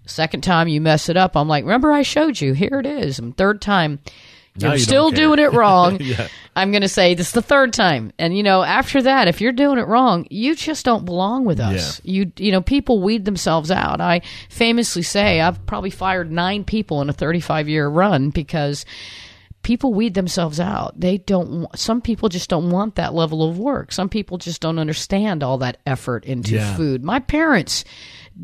second time you mess it up, I'm like, remember I showed you, here it is. And third time, Now you're you still doing it wrong. Yeah. I'm going to say this is the third time. And you know, after that, if you're doing it wrong, you just don't belong with us. You you know, people weed themselves out. I famously say I've probably fired 9 people in a 35 year run because people weed themselves out. They don't some people just don't want that level of work. Some people just don't understand all that effort into Yeah. food. My parents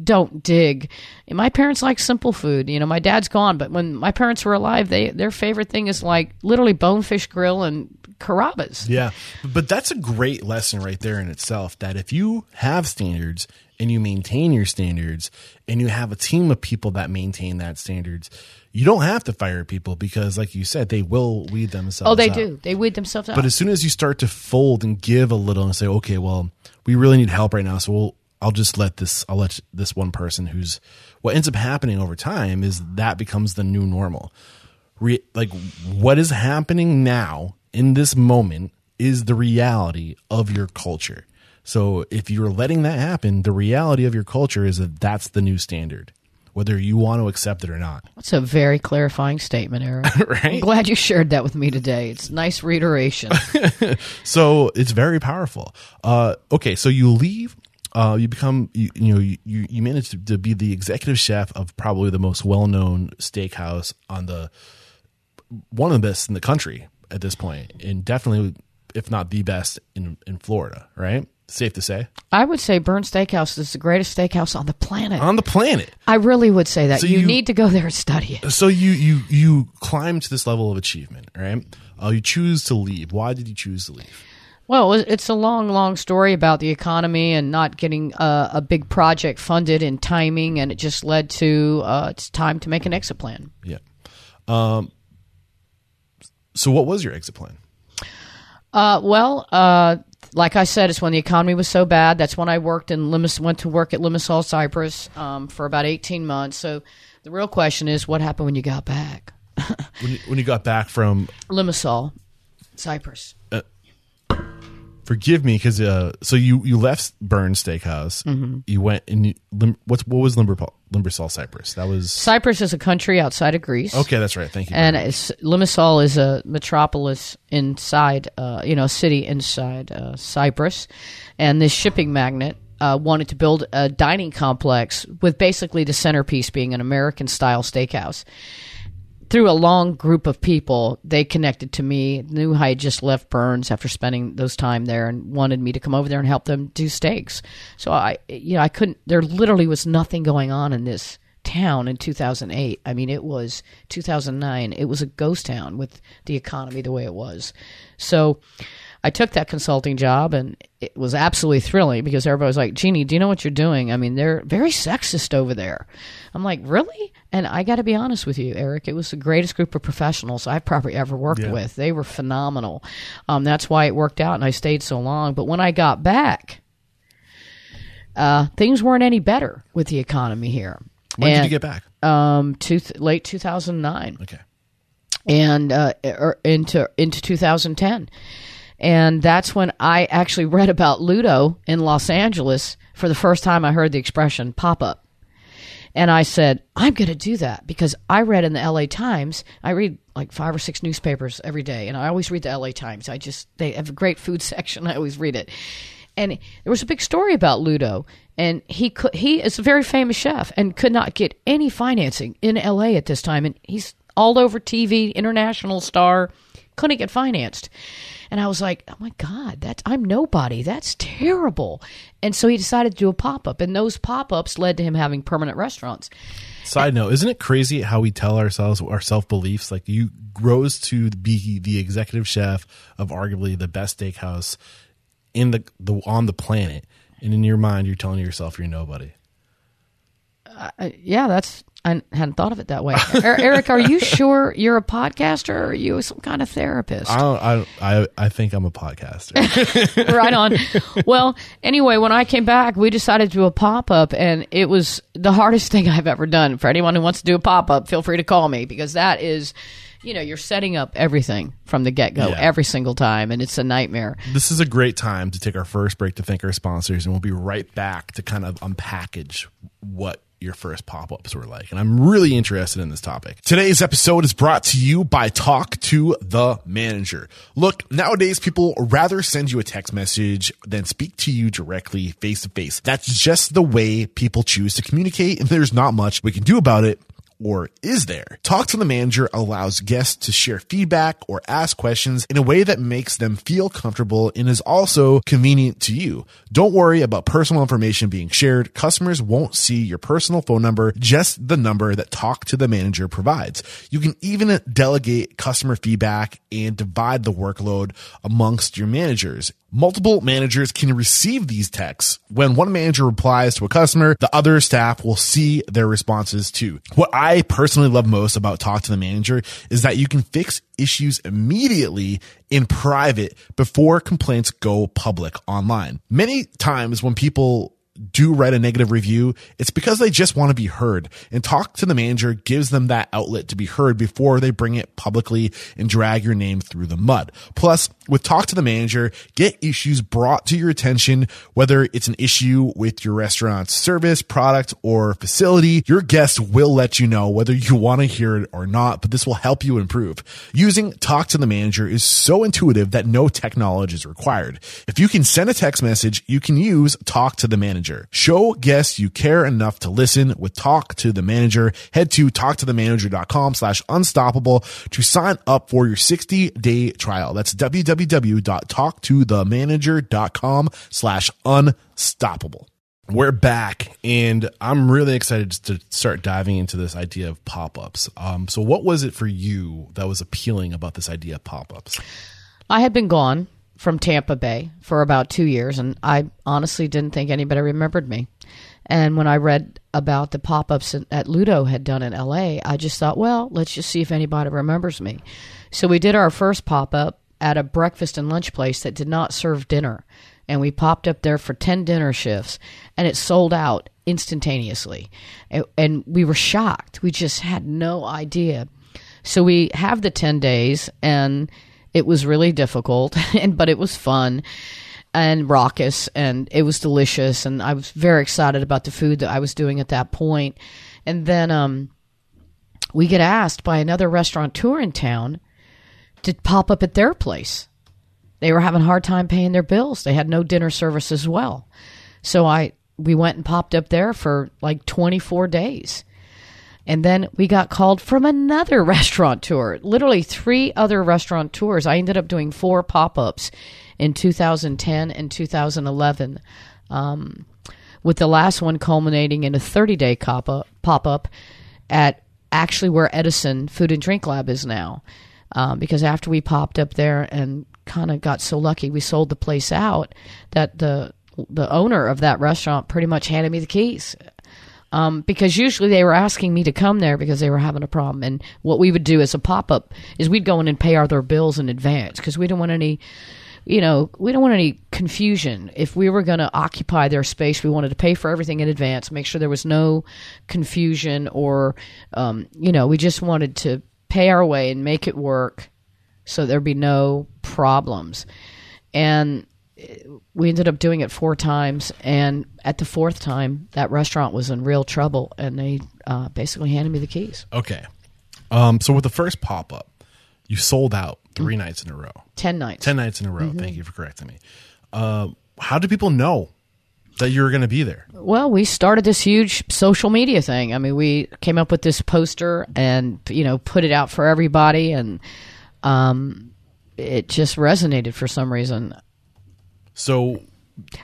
don't dig. And my parents like simple food. You know, my dad's gone, but when my parents were alive, they their favorite thing is like literally bonefish grill and Carrabba's. Yeah. But that's a great lesson right there in itself that if you have standards and you maintain your standards and you have a team of people that maintain that standards, you don't have to fire people because like you said, they will weed themselves out. Oh, they out. do. They weed themselves out. But as soon as you start to fold and give a little and say, okay, well, we really need help right now, so we'll, I'll just let this, I'll let this one person who's, what ends up happening over time is that becomes the new normal. Re, like what is happening now in this moment is the reality of your culture. So if you're letting that happen, the reality of your culture is that that's the new standard, whether you want to accept it or not. That's a very clarifying statement, Eric. I'm glad you shared that with me today. It's nice reiteration. So it's very powerful. Uh, okay, so you leave. Uh, you become you, you know you you manage to, to be the executive chef of probably the most well known steakhouse on the one of the best in the country at this point, and definitely if not the best in in Florida. Right? Safe to say I would say Bern's Steakhouse is the greatest steakhouse on the planet. on the planet. I really would say that. So you, you- need to go there and study it. So you you you climb to this level of achievement, right? Uh, you choose to leave. Why did you choose to leave? Well, it's a long, long story about the economy and not getting uh, a big project funded in timing, and it just led to uh, it's time to make an exit plan. Yeah. Um. So what was your exit plan? Uh, well, uh, like I said, it's when the economy was so bad. That's when I worked in Limassol, went to work at Limassol, Cyprus, um, for about eighteen months. So the real question is, what happened when you got back? When you, when you got back from Limassol, Cyprus. Forgive me because uh, so you you left Bern's Steakhouse. Mm-hmm. You went and you, lim, what's what was Limbersol Cyprus? That was Cyprus is a country outside of Greece. okay. That's right. Thank you. and it's, Limassol is a metropolis inside, uh, you know, a city inside uh, Cyprus, and this shipping magnate uh, wanted to build a dining complex with basically the centerpiece being an American-style steakhouse. Through a long group of people, they connected to me, knew I had just left Bern's after spending those time there, and wanted me to come over there and help them do steaks. So I, you know, I couldn't. There literally was nothing going on in this town in 2008. I mean, it was 2009. It was a ghost town with the economy the way it was. So I took that consulting job and it was absolutely thrilling because everybody was like, Jeannie, do you know what you're doing? I mean, they're very sexist over there. I'm like, really? And I got to be honest with you, Eric, it was the greatest group of professionals I've probably ever worked Yeah. with. They were phenomenal. Um, that's why it worked out and I stayed so long. But when I got back, uh, things weren't any better with the economy here. when did you get back? um, two, late 2009 Okay. and uh, er, into into 2010, and that's when I actually read about Ludo in Los Angeles for the first time. I heard the expression "pop up," and I said, "I'm going to do that," because I read in the L.A. Times. I read like five or six newspapers every day, and I always read the L.A. Times. I just they have a great food section. I always read it, and there was a big story about Ludo, and he could he is a very famous chef and could not get any financing in L.A. at this time, and he's all over TV, international star, couldn't get financed. And I was like, oh my God, that's I'm nobody. That's terrible. And so he decided to do a pop up, and those pop ups led to him having permanent restaurants. Side note: Isn't it crazy how we tell ourselves our self beliefs? Like you rose to be the executive chef of arguably the best steakhouse in the the on the planet, and in your mind, you're telling yourself you're nobody. Uh, yeah, that's I hadn't thought of it that way. Er- Eric, are you sure you're a podcaster or are you some kind of therapist? I don't, I I I think I'm a podcaster. right on. Well, anyway, when I came back, we decided to do a pop up, and it was the hardest thing I've ever done. For anyone who wants to do a pop up, feel free to call me because that is you know, you're setting up everything from the get go Yeah. every single time, and it's a nightmare. This is a great time to take our first break to thank our sponsors, and we'll be right back to kind of unpackage what your first pop ups were like. And I'm really interested in this topic. Today's episode is brought to you by Talk to the Manager. Look, nowadays people rather send you a text message than speak to you directly face to face. That's just the way people choose to communicate, and there's not much we can do about it or is there? Talk to the manager allows guests to share feedback or ask questions in a way that makes them feel comfortable and is also convenient to you. Don't worry about personal information being shared. Customers won't see your personal phone number, just the number that Talk to the Manager provides. You can even delegate customer feedback and divide the workload amongst your managers. Multiple managers can receive these texts. When one manager replies to a customer, the other staff will see their responses too. What I personally love most about Talk to the Manager is that you can fix issues immediately in private before complaints go public online. Many times when people do write a negative review, it's because they just want to be heard. And talk to the manager gives them that outlet to be heard before they bring it publicly and drag your name through the mud. Plus, with talk to the manager, get issues brought to your attention, whether it's an issue with your restaurant's service, product, or facility. Your guest will let you know whether you want to hear it or not, but this will help you improve. Using talk to the manager is so intuitive that no tech knowledge is required. If you can send a text message, you can use talk to the manager. Show guests you care enough to listen with talk to the manager. Head to talktothemanager.com slash unstoppable to sign up for your 60 day trial. That's www.talktothemanager.com slash unstoppable. We're back, and I'm really excited to start diving into this idea of pop ups. Um, so, what was it for you that was appealing about this idea of pop ups? I had been gone from Tampa Bay for about two years, and I honestly didn't think anybody remembered me. And when I read about the pop ups at Ludo had done in LA, I just thought, well, let's just see if anybody remembers me. So we did our first pop up at a breakfast and lunch place that did not serve dinner. And we popped up there for 10 dinner shifts, and it sold out instantaneously. And, and we were shocked. We just had no idea. So we have the 10 days, and it was really difficult, and but it was fun and raucous, and it was delicious, and I was very excited about the food that I was doing at that point. And then um, we get asked by another restaurateur in town to pop up at their place. They were having a hard time paying their bills. They had no dinner service as well. So I we went and popped up there for like 24 days. And then we got called from another restaurateur, literally three other restaurateurs. I ended up doing four pop ups in 2010 and 2011, um, with the last one culminating in a 30 day pop up at actually where Edison Food and Drink Lab is now. Um, because after we popped up there and kind of got so lucky, we sold the place out that the the owner of that restaurant pretty much handed me the keys um, because usually they were asking me to come there because they were having a problem. And what we would do as a pop up is we'd go in and pay all their bills in advance because we don't want any, you know, we don't want any confusion. If we were going to occupy their space, we wanted to pay for everything in advance, make sure there was no confusion or, um, you know, we just wanted to pay our way and make it work so there'd be no problems. And we ended up doing it four times, and at the fourth time, that restaurant was in real trouble, and they uh, basically handed me the keys. Okay. Um, so with the first pop up, you sold out 3 nights in a row. Ten nights. 10 nights in a row. Thank you for correcting me. Uh, how do people know that you were going to be there? Well, we started this huge social media thing. I mean, we came up with this poster and you know put it out for everybody, and um, it just resonated for some reason. So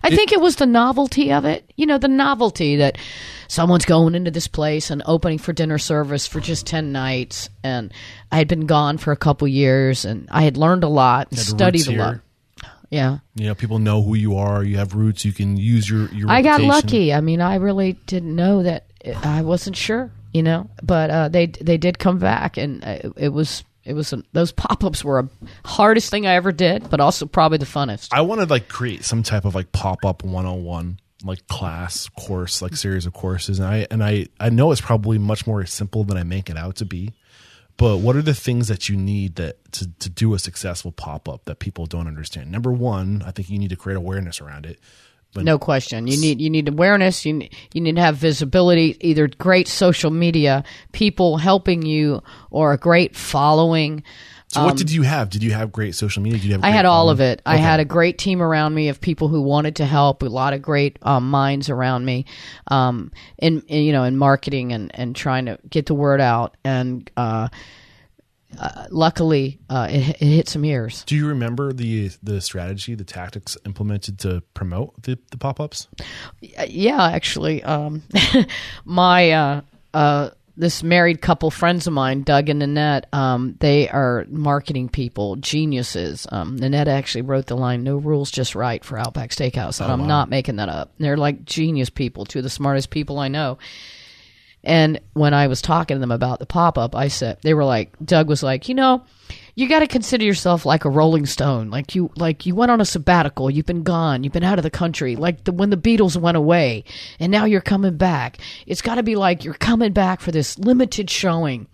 I think it was the novelty of it. You know, the novelty that someone's going into this place and opening for dinner service for just 10 nights. And I had been gone for a couple years and I had learned a lot, and studied a lot. Yeah. you know people know who you are. You have roots. You can use your your. I got lucky. I mean, I really didn't know that. I wasn't sure, you know, but uh, they they did come back, and uh, it was it was those pop ups were a hardest thing I ever did, but also probably the funnest. I want to like create some type of like pop up 101 like class course like series of courses and I and I I know it's probably much more simple than I make it out to be but what are the things that you need that to, to do a successful pop up that people don't understand? Number one, I think you need to create awareness around it. But No question. You need you need awareness. You ne- you need to have visibility. Either great social media, people helping you, or a great following. so, what did you have? Did you have great social media? Did you have? um, I had all of following? it. I had a great team around me of people who wanted to help. A lot of great um, minds around me, um, in, in you know in marketing and and trying to get the word out. And uh, uh, luckily, uh, it, it hit some ears. Do you remember the the strategy, the tactics implemented to promote the, the pop ups? Uh, yeah, actually, um, my uh, uh, this married couple friends of mine, Doug and Nanette, um, they are marketing people, geniuses. Um, Nanette actually wrote the line "No rules, just right" for Outback Steakhouse, and I'm not making that up. They're like genius people, two of the smartest people I know. And when I was talking to them about the pop up, I said they were like, Doug was like, you know, you got to consider yourself like a Rolling Stone. Like you, like you went on a sabbatical. You've been gone. You've been out of the country. Like the, when the Beatles went away, and now you're coming back. It's got to be like you're coming back for this limited showing.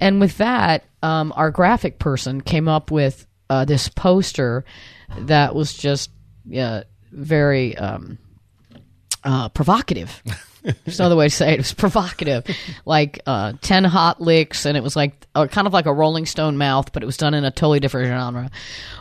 And with that, um, our graphic person came up with uh, this poster that was just uh, very um, uh, provocative. There's another way to say it. It was provocative, like uh, ten hot licks, and it was like uh, kind of like a Rolling Stone mouth, but it was done in a totally different genre.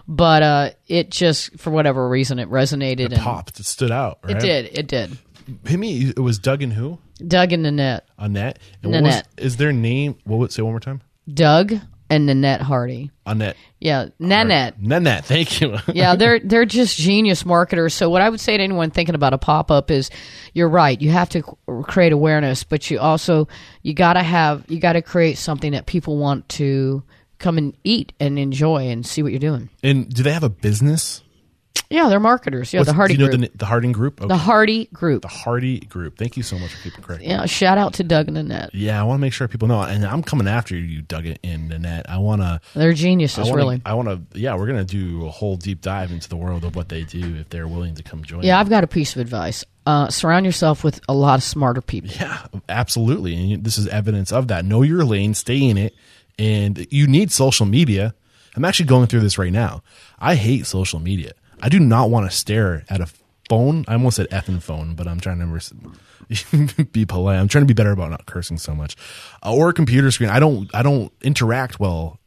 But uh, it just, for whatever reason, it resonated and Popped. It stood out. Right? it did. It did. Hit me. It was Doug and who? Doug and Nanette. Annette. And what was, is their name? What would say one more time? Doug and Nanette Hardy. Annette. Yeah, Nanette. Nanette. Thank you. yeah, they're they're just genius marketers. So what I would say to anyone thinking about a pop up is, you're right. You have to create awareness, but you also you got to have you got to create something that people want to come and eat and enjoy and see what you're doing. and do they have a business? Yeah, they're marketers. Yeah, What's- the Hardy you know Group. the, the Harding Group? Okay. the Hardy Group. The Hardy Group. Thank you so much for keeping correct. Yeah, shout out to Doug and Annette. Yeah, I want to make sure people know. And I'm coming after you, Doug and Nanette. I want to. They're geniuses, I wanna, really. I want to. Yeah, we're gonna do a whole deep dive into the world of what they do if they're willing to come join. Yeah. I've got a piece of advice. Uh, surround yourself with a lot of smarter people. Yeah, absolutely. And this is evidence of that. Know your lane, stay in it, and you need social media. I'm actually going through this right now. I hate social media. I do not want to stare at a phone. I almost said effing phone, but I'm trying to remember, be polite. I'm trying to be better about not cursing so much. Uh, or a computer screen. I don't. I don't interact well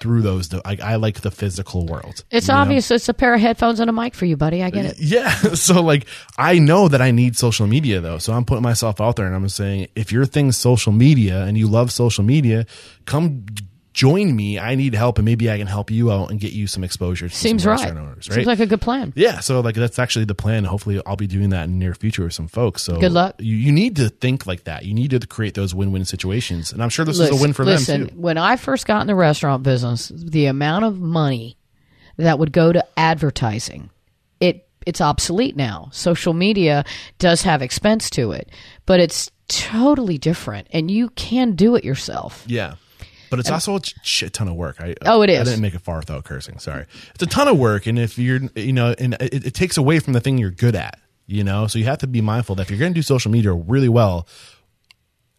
through those. I, I like the physical world. It's you know? obvious it's a pair of headphones and a mic for you, buddy. I get it. Yeah. So like I know that I need social media though. So I'm putting myself out there and I'm saying if your thing's social media and you love social media, come join me. I need help and maybe I can help you out and get you some exposure to Seems some right. restaurant owners, right? Seems like a good plan. yeah, so like that's actually the plan. Hopefully, I'll be doing that in the near future with some folks. So Good luck. You, you need to think like that. You need to create those win-win situations, and I'm sure this is a win for listen, them too. when I first got in the restaurant business, the amount of money that would go to advertising, it it's obsolete now. Social media does have expense to it, but it's totally different, and you can do it yourself. Yeah. But it's also a shit ton of work. I, Oh, it I didn't make it far without cursing. Sorry. It's a ton of work, and if you're, you know, and it, it takes away from the thing you're good at. You know, so you have to be mindful that if you're going to do social media really well,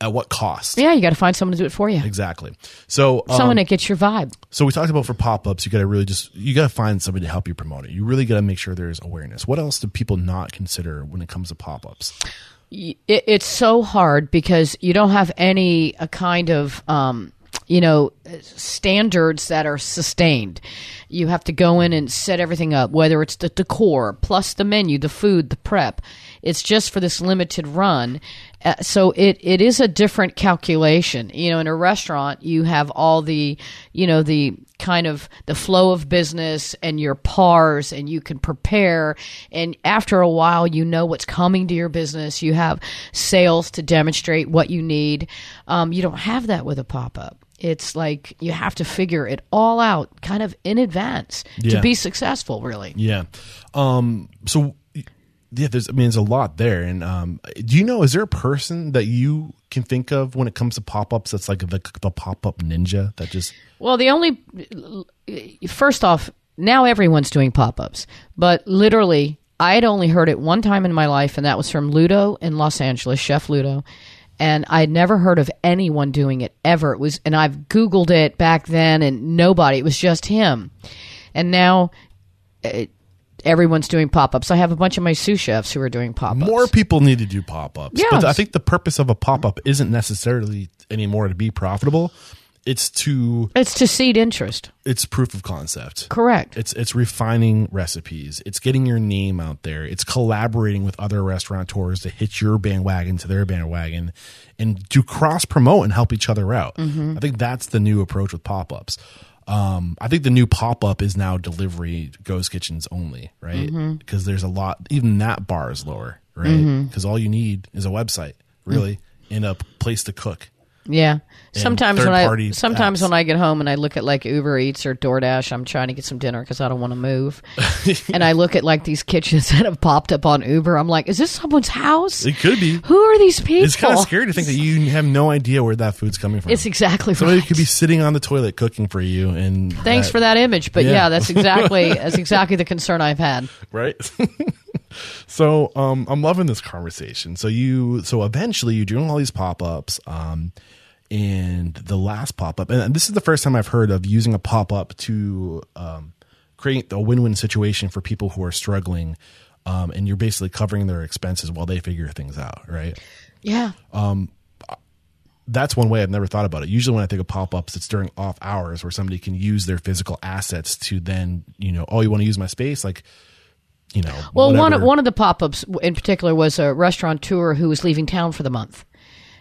at what cost? Yeah, you got to find someone to do it for you. Exactly. So, um, Someone that gets your vibe. so we talked about for pop ups, you got to really just you got to find somebody to help you promote it. You really got to make sure there's awareness. What else do people not consider when it comes to pop ups? it, it's so hard because you don't have any a kind of um, you know standards that are sustained. You have to go in and set everything up whether it's the decor plus the menu the food the prep. It's just for this limited run. Uh, so it, it is a different calculation. You know in a restaurant you have all the you know the kind of the flow of business and your pars and you can prepare. And after a while you know what's coming to your business. You have sales to demonstrate what you need. Um, you don't have that with a pop-up it's like you have to figure it all out kind of in advance Yeah. to be successful really Yeah. Um. So yeah, there's. I mean, there's a lot there. And um, do you know? Is there a person that you can think of when it comes to pop ups that's like the the pop up ninja that just Well, the only first off, now everyone's doing pop-ups, but literally, I had only heard it one time in my life, and that was from Ludo in Los Angeles, Chef Ludo, and I had never heard of anyone doing it ever. It was, and I've Googled it back then, and nobody. It was just him, and now. It, everyone's doing pop-ups. I have a bunch of my sous chefs who are doing pop-ups. More people need to do pop ups. Yes. But I think the purpose of a pop up isn't necessarily anymore to be profitable. It's to It's to seed interest. it's proof of concept. Correct. It's it's refining recipes. It's getting your name out there. It's collaborating with other restaurateurs to hit your bandwagon to their bandwagon and to cross promote and help each other out. Mm-hmm. I think that's the new approach with pop ups. Um, I think the new pop up is now delivery ghost kitchens only, right? Mm-hmm. Because there's a lot, even that bar is lower, right? Mm-hmm. Because all you need is a website, really, mm. and a place to cook. Yeah. Sometimes when I sometimes apps. when I get home and I look at like Uber Eats or DoorDash, I'm trying to get some dinner because I don't want to move, and I look at like these kitchens that have popped up on Uber. I'm like, is this someone's house? It could be. Who are these people? It's kind of scary to think that you have no idea where that food's coming from. It's exactly Somebody right. could be sitting on the toilet cooking for you, and Thanks for that image, but Yeah. yeah, that's exactly that's exactly the concern I've had. right. so, um, I'm loving this conversation. So you, so eventually you're doing all these pop ups, um, and the last pop up, and this is the first time I've heard of using a pop up to um, create a win win situation for people who are struggling. Um, and you're basically covering their expenses while they figure things out, right? Yeah. that's one way I've never thought about it. Usually, when I think of pop ups, it's during off hours where somebody can use their physical assets to then, you know, oh, you want to use my space, like, you know, Well, one whatever. one of the pop ups in particular was a restaurateur who was leaving town for the month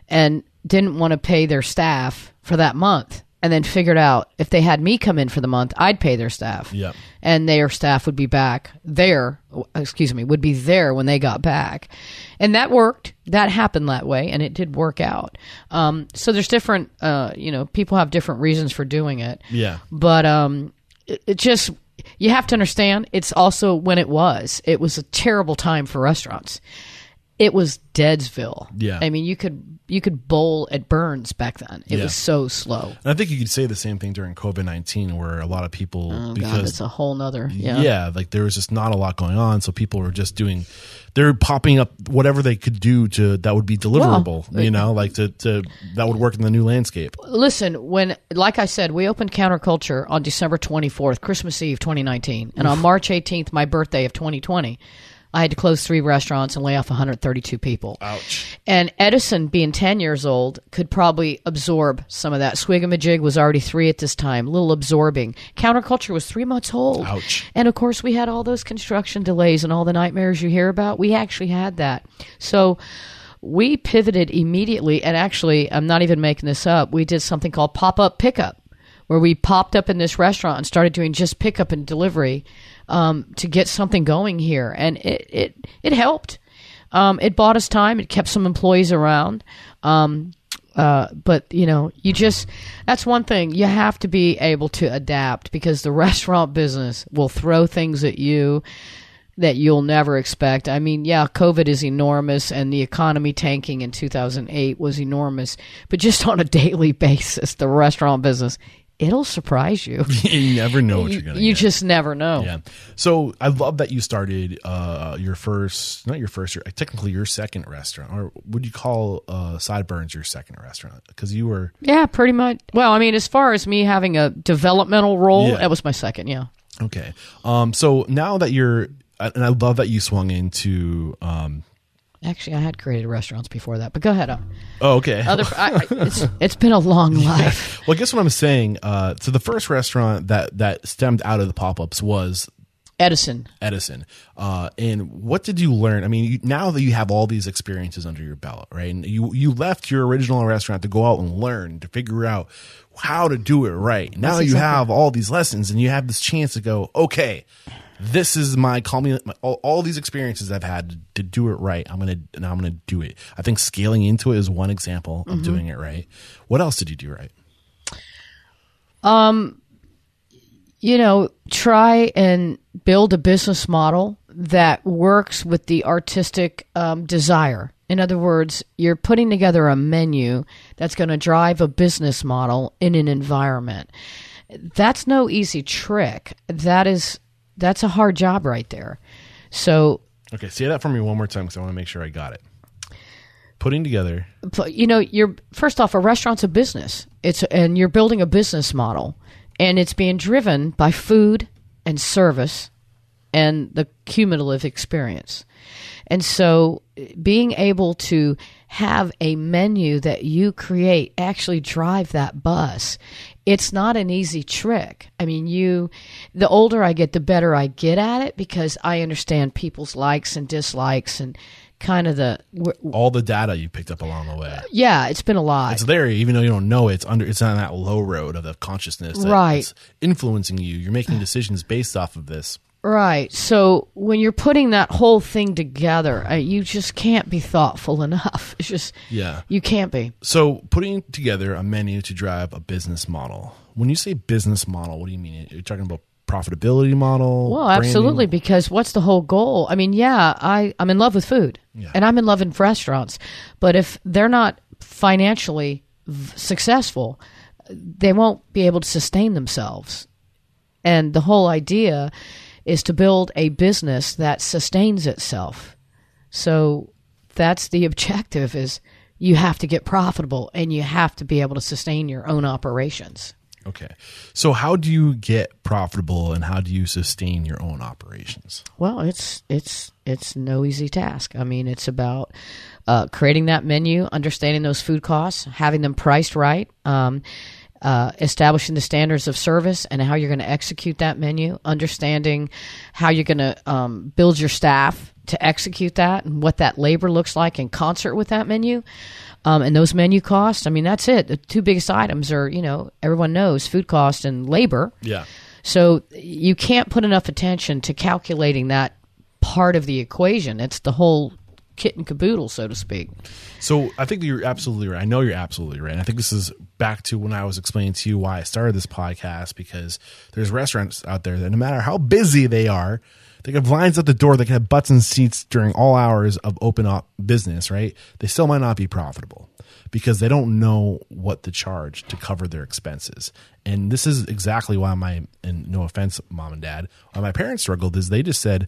and didn't want to pay their staff for that month, and then figured out if they had me come in for the month, I'd pay their staff. Yep. And their staff would be back there, excuse me, would be there when they got back. And that worked. That happened that way, and it did work out. Um, so there's different, uh, you know, people have different reasons for doing it yeah, but um it, it just you have to understand it's also when it was it was a terrible time for restaurants it was deadsville Yeah. i mean you could you could bowl at Bern's back then it Yeah. was so slow and I think you could say the same thing during COVID nineteen, where a lot of people oh god because it's a whole nother yeah yeah. like there was just not a lot going on, so people were just doing, they're popping up whatever they could do to that would be deliverable, you know, like to to that would work in the new landscape. listen when like i said we opened counterculture on december 24th christmas eve 2019 and on march 18th my birthday of 2020 i had to close three restaurants and lay off 132 people Ouch. And Edison, being 10 years old, could probably absorb some of that. Swigamajig was already three at this time, a little absorbing. Counterculture was three months old. Ouch. And of course, we had all those construction delays and all the nightmares you hear about. We actually had that. So we pivoted immediately. And actually, I'm not even making this up. We did something called pop up pickup, where we popped up in this restaurant and started doing just pickup and delivery um, to get something going here. And it, it, it helped. Um, it bought us time. It kept some employees around. Um, uh, but you know, you just that's one thing you have to be able to adapt because the restaurant business will throw things at you that you'll never expect. I mean, yeah, COVID is enormous and the economy tanking in 2008 was enormous, but just on a daily basis, the restaurant business, it'll surprise you. you never know what you you're gonna you get. just never know. Yeah. So I love that you started uh, your first, not your first, your, technically your second restaurant, or would you call uh, SideBern's your second restaurant? Because you were Yeah, pretty much. Well, I mean, as far as me having a developmental role, Yeah. that was my second. Yeah. okay. Um, so now that you're, and I love that you swung into. Um, Actually, I had created restaurants before that, but go ahead. uh, oh, okay. Other, I, I, it's, it's been a long life. well, I guess what I'm saying. Uh, so the first restaurant that that stemmed out of the pop ups was Edison. Edison. Uh, and what did you learn? I mean, you, now that you have all these experiences under your belt, right? And you you left your original restaurant to go out and learn to figure out how to do it right. Now you have all these lessons, and you have this chance to go, okay, this is my call me all, all these experiences I've had to, do it right. I'm gonna and I'm gonna do it. I think scaling into it is one example of doing it right. What else did you do right? Um, you know, try and build a business model that works with the artistic um, desire. In other words, you're putting together a menu that's going to drive a business model in an environment. That's no easy trick. That is that's a hard job right there. So Okay, say that for me one more time because I want to make sure I got it. Putting together. You know, you're first off a restaurant's a business. It's and you're building a business model, and it's being driven by food and service and the cumulative experience. And so being able to have a menu that you create actually drive that bus. It's not an easy trick. I mean, you the older I get the better I get at it because I understand people's likes and dislikes and kind of the all the data you picked up along the way. Yeah, it's been a lot. It's there, even though you don't know it. It's under. It's on that low road of the consciousness, that Right. It's influencing you. You're making decisions based off of this. Right. So when you're putting that whole thing together, uh, you just can't be thoughtful enough. It's just Yeah. you can't be. So putting together a menu to drive a business model. When you say business model, what do you mean? You're talking about profitability model. Well, branding? absolutely, because what's the whole goal? I mean, yeah, I, I'm in love with food Yeah. and I'm in love with restaurants, but if they're not financially v- successful, they won't be able to sustain themselves. And the whole idea is to build a business that sustains itself. So that's the objective is you have to get profitable and you have to be able to sustain your own operations. Okay. So how do you get profitable and how do you sustain your own operations? Well, it's it's it's no easy task. I mean, it's about uh, creating that menu, understanding those food costs, having them priced right, um, uh, establishing the standards of service and how you're going to execute that menu, understanding how you're going to um, build your staff to execute that and what that labor looks like in concert with that menu. Um, and those menu costs, I mean, that's it. The two biggest items are, you know, everyone knows food cost and labor. Yeah. So you can't put enough attention to calculating that part of the equation. It's the whole kit and caboodle, so to speak. So I think you're absolutely right. I know you're absolutely right. And I think this is back to when I was explaining to you why I started this podcast because there's restaurants out there that no matter how busy they are, they have lines at the door. They can have butts and seats during all hours of open up business, right? They still might not be profitable because they don't know what to charge to cover their expenses. And this is exactly why my, and no offense, mom and dad, why my parents struggled is they just said,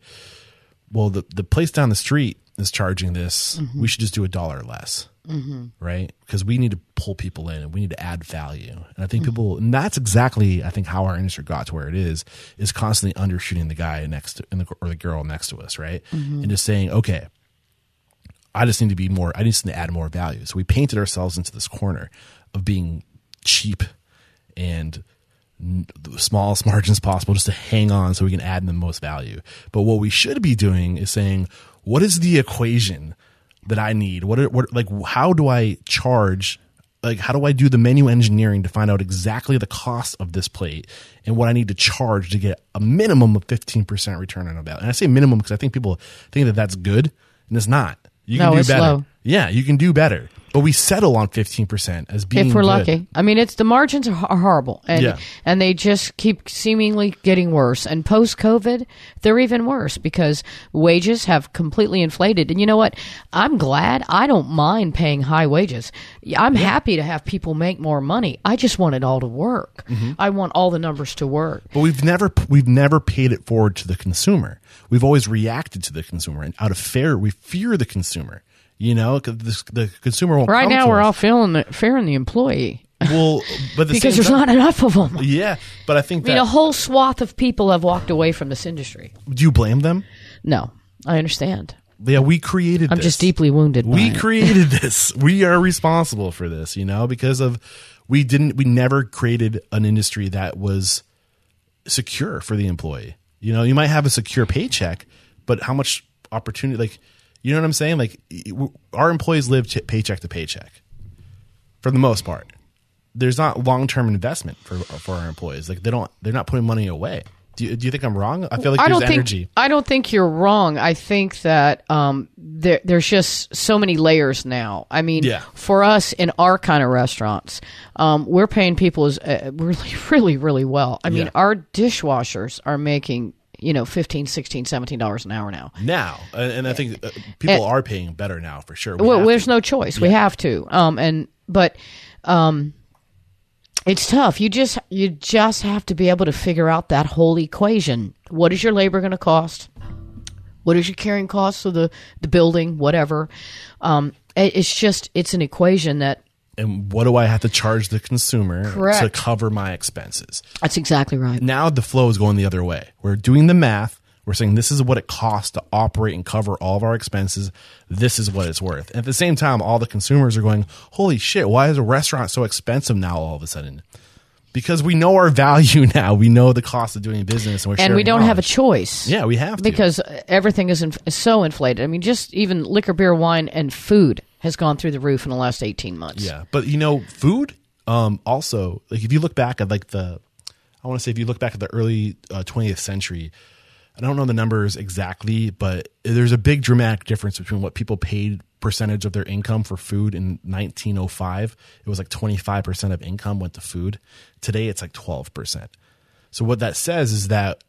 well, the, the place down the street is charging this. Mm-hmm. We should just do a dollar less. Mm-hmm. Right. Because we need to pull people in and we need to add value. And I think mm-hmm. people, and that's exactly, I think, how our industry got to where it is, is constantly undershooting the guy next to, in the, or the girl next to us. Right. And just saying, okay, I just need to be more, I just need to add more value. So we painted ourselves into this corner of being cheap and the smallest margins possible just to hang on so we can add the most value. But what we should be doing is saying, what is the equation that I need? What, are, what like, how do I charge? Like, how do I do the menu engineering to find out exactly the cost of this plate and what I need to charge to get a minimum of 15% return on investment? And I say minimum because I think people think that that's good and it's not. You can No, do better. low. Yeah, you can do better. But we settle on 15% as being if we're good. lucky. I mean, it's the margins are horrible, and Yeah. and they just keep seemingly getting worse. And post COVID, they're even worse because wages have completely inflated. And you know what? I'm glad. I don't mind paying high wages. I'm happy to have people make more money. I just want it all to work. Mm-hmm. I want all the numbers to work. But we've never we've never paid it forward to the consumer. We've always reacted to the consumer, and out of fear, we fear the consumer. You know, the, the consumer won't. Right come now, to we're us. all feeling the fearing the employee well, but the because there's time- not enough of them. Yeah, but I think I mean, a whole swath of people have walked away from this industry. do you blame them? No, I understand. Yeah, we created. I'm this. just deeply wounded. by we it. created this. We are responsible for this, you know, because of we didn't we never created an industry that was secure for the employee. You know, you might have a secure paycheck, but how much opportunity like you know what I'm saying? Like our employees live ch- paycheck to paycheck for the most part. There's not long-term investment for for our employees. Like they don't they're not putting money away. Do you, do you think I'm wrong? I feel like I there's don't energy. think I don't think you're wrong. I think that um, there, there's just so many layers now. I mean, Yeah. for us in our kind of restaurants, um, we're paying people as, uh, really, really, really well. I mean, our dishwashers are making you know 15 16 17 dollars an hour now now, and, and I think uh, people are paying better now for sure. We well, there's to. no choice. We have to. Um, and but um, it's tough. You just you just have to be able to figure out that whole equation. What is your labor going to cost? What is your carrying cost of the, the building, whatever. Um, it's just, it's an equation that, And what do I have to charge the consumer to cover my expenses? that's exactly right. Now the flow is going the other way. We're doing the math. We're saying this is what it costs to operate and cover all of our expenses. This is what it's worth. And at the same time, all the consumers are going, holy shit, why is a restaurant so expensive now all of a sudden? Because we know our value now. We know the cost of doing business. And, we're and we don't have a choice. Yeah, we have to. because everything is, inf- is so inflated. I mean, just even liquor, beer, wine, and food has gone through the roof in the last 18 months. Yeah, but you know, food. Um, also, like if you look back at like the, I want to say if you look back at the early uh, twentieth century, I don't know the numbers exactly, but there's a big dramatic difference between what people paid percentage of their income for food in 1905. It was like 25 percent of income went to food. Today, it's like 12 percent. So what that says is that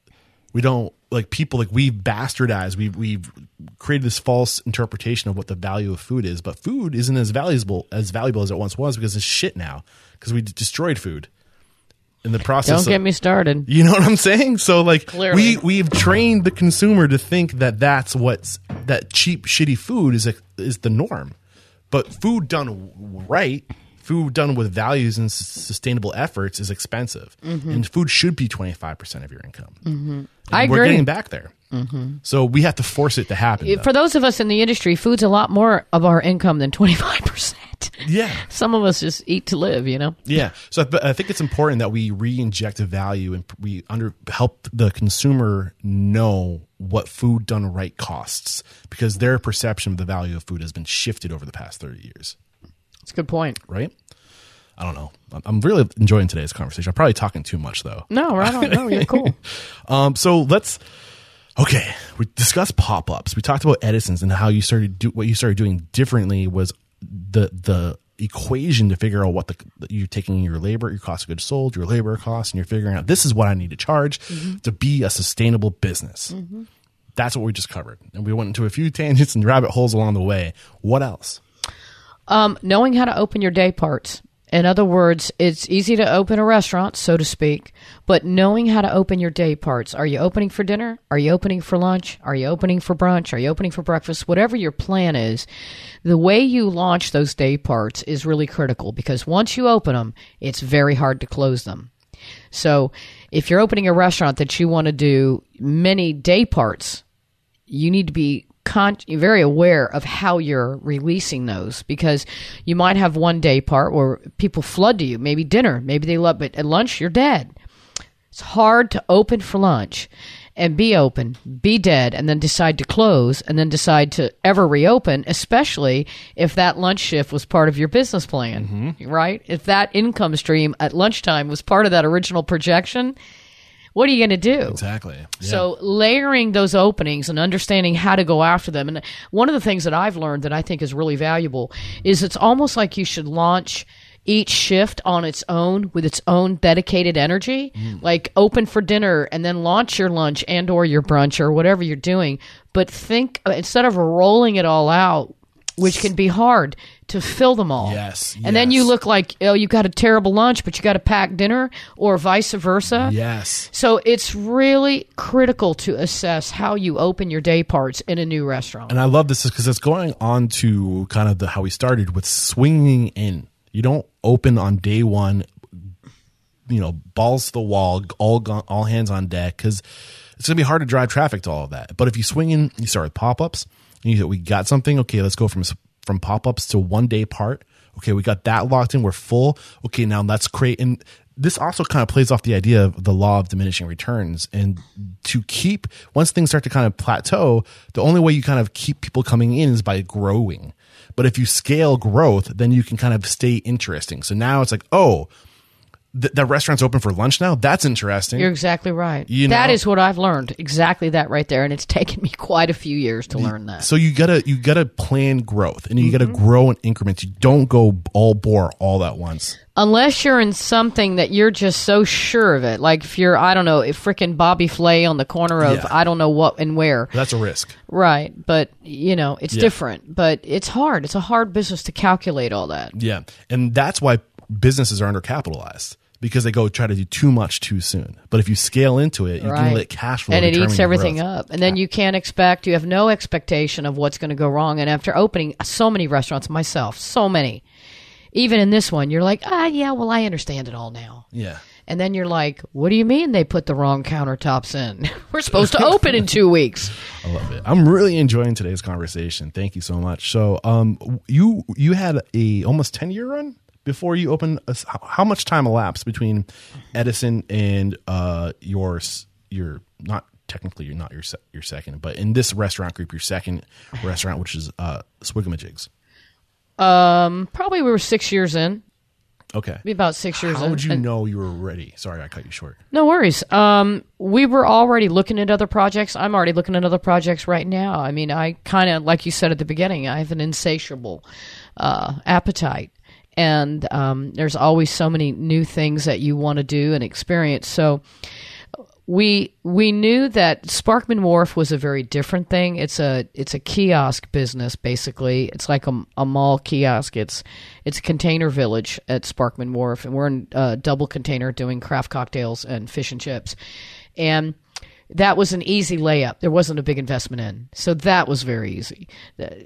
we don't like people like we've bastardized we've we've created this false interpretation of what the value of food is but food isn't as valuable as valuable as it once was because it's shit now because we destroyed food in the process Don't of- get me started. you know what i'm saying so like Clearly. we we've trained the consumer to think that that's what's that cheap shitty food is a, is the norm but food done right food done with values and s- sustainable efforts is expensive. Mm-hmm. And food should be 25% of your income. Mm-hmm. And I we're getting back there. Mm-hmm. So we have to force it to happen though. For those of us in the industry, food's a lot more of our income than 25%. yeah. Some of us just eat to live, you know? yeah. So but i think it's important that we re-inject a value and we under help the consumer know what food done right costs because their perception of the value of food has been shifted over the past 30 years It's a good point. right i don't know I'm- really enjoying today's conversation i'm probably talking too much though No, right on. No, you're cool. Um, so let's okay. We discussed pop ups. We talked about Edison's and how you started do what you started doing differently was the the equation to figure out what the you're taking your labor, your cost of goods sold, your labor costs, and you're figuring out this is what I need to charge to be a sustainable business. That's what we just covered, and we went into a few tangents and rabbit holes along the way. What else? Um, knowing how to open your day parts. In other words, it's easy to open a restaurant, so to speak, but knowing how to open your day parts. Are you opening for dinner? Are you opening for lunch? Are you opening for brunch? Are you opening for breakfast? Whatever your plan is, the way you launch those day parts is really critical because once you open them, it's very hard to close them. So if you're opening a restaurant that you want to do many day parts, you need to be con- very aware of how you're releasing those because you might have one day part where people flood to you, maybe dinner, maybe they love, but at lunch you're dead. It's hard to open for lunch and be open, be dead, and then decide to close and then decide to ever reopen, especially if that lunch shift was part of your business plan, mm-hmm. right? If that income stream at lunchtime was part of that original projection, what are you going to do? Exactly. Yeah. So layering those openings and understanding how to go after them. And one of the things that I've learned that I think is really valuable is it's almost like you should launch each shift on its own with its own dedicated energy mm. like open for dinner and then launch your lunch and or your brunch or whatever you're doing but think uh, instead of rolling it all out which can be hard to fill them all Yes, and then you look like oh you got a terrible lunch but you got a packed dinner or vice versa yes. so it's really critical to assess how you open your day parts in a new restaurant. And I love this because it's going on to kind of the how we started with swinging in. You don't open on day one, you know, balls to the wall, all go- all hands on deck because it's gonna be hard to drive traffic to all of that. But if you swing in, you start with pop ups. And you said, we got something. Okay, let's go from from pop ups to one day part. Okay, we got that locked in. We're full. Okay, now let's create and. This also kind of plays off the idea of the law of diminishing returns. And to keep, once things start to kind of plateau, the only way you kind of keep people coming in is by growing. But if you scale growth, then you can kind of stay interesting. So now it's like, oh, th- that restaurant's open for lunch now. That's interesting. You're exactly right. You That know- is what I've learned. Exactly that right there. And it's taken me quite a few years to learn that. so you gotta you gotta plan growth, and you gotta Mm-hmm. grow in increments. You don't go all bore all at once. Unless you're in something that you're just so sure of it. Like if you're, I don't know, if frickin' Bobby Flay on the corner of Yeah. I don't know what and where. That's a risk. Right. But, you know, it's Yeah. different. But it's hard. It's a hard business to calculate all that. Yeah, and that's why businesses are undercapitalized because they go try to do too much too soon. But if you scale into it, you Right. can let cash flow and it eats everything growth. up and then you can't expect you have no expectation of what's going to go wrong and after opening so many restaurants myself so many even in this one you're like ah yeah well i understand it all now Yeah. and then you're like what do you mean they put the wrong countertops in we're supposed to open in two weeks I love it. I'm really enjoying today's conversation. Thank you so much. So, um, you you had a almost ten year run before you open A, how- much time elapsed between Edison and uh your your not technically you're not your se- your second, but in this restaurant group, your second restaurant, which is uh Swigamajigs. probably we were six years in Okay. be about six years How would you and- know you were ready? Sorry, I cut you short. No worries. Um, we were already looking at other projects. I'm already looking at other projects right now. I mean, I kind of, like you said at the beginning, I have an insatiable uh, appetite. And um, there's always so many new things that you want to do and experience. So we we knew that Sparkman Wharf was a very different thing. It's a it's a kiosk business basically. It's like a, a mall kiosk. It's it's a container village at Sparkman Wharf, and we're in a double container doing craft cocktails and fish and chips, and that was an easy layup. There wasn't a big investment in, so that was very easy.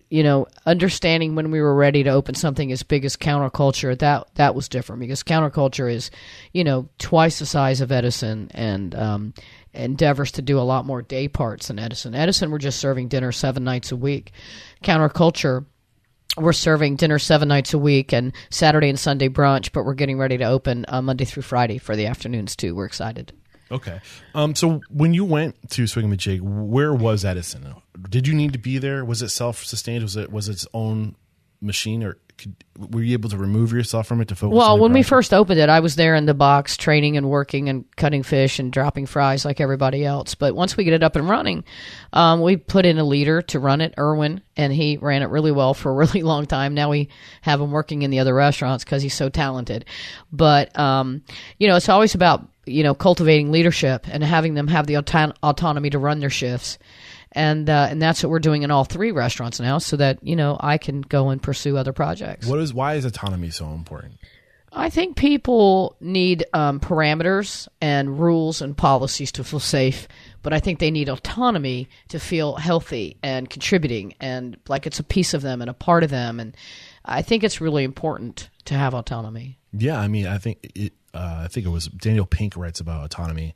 You know, understanding when we were ready to open something as big as counterculture that that was different because counterculture is, you know, twice the size of Edison and um, endeavors to do a lot more day parts than Edison. Edison, we're just serving dinner seven nights a week. Counterculture we're serving dinner seven nights a week and Saturday and Sunday brunch, but we're getting ready to open uh, Monday through Friday for the afternoons too. We're excited. Okay. Um. So when you went to Swigamajig, where was Edison? Did you need to be there? Was it self sustained? Was it was its own machine, or could, were you able to remove yourself from it to focus? Well, on the when we first opened it, I was there in the box training and working and cutting fish and dropping fries like everybody else. But once we get it up and running, um, we put in a leader to run it, Erwin, and he ran it really well for a really long time. Now we have him working in the other restaurants because he's so talented. But um, you know, it's always about you know cultivating leadership and having them have the auton- autonomy to run their shifts. And uh, and that's what we're doing in all three restaurants now, so that you know I can go and pursue other projects. what is why is autonomy so important? I think people need um, parameters and rules and policies to feel safe, but I think they need autonomy to feel healthy and contributing and like it's a piece of them and a part of them. And I think it's really important to have autonomy. Yeah, I mean, I think it. Uh, I think it was Daniel Pink writes about autonomy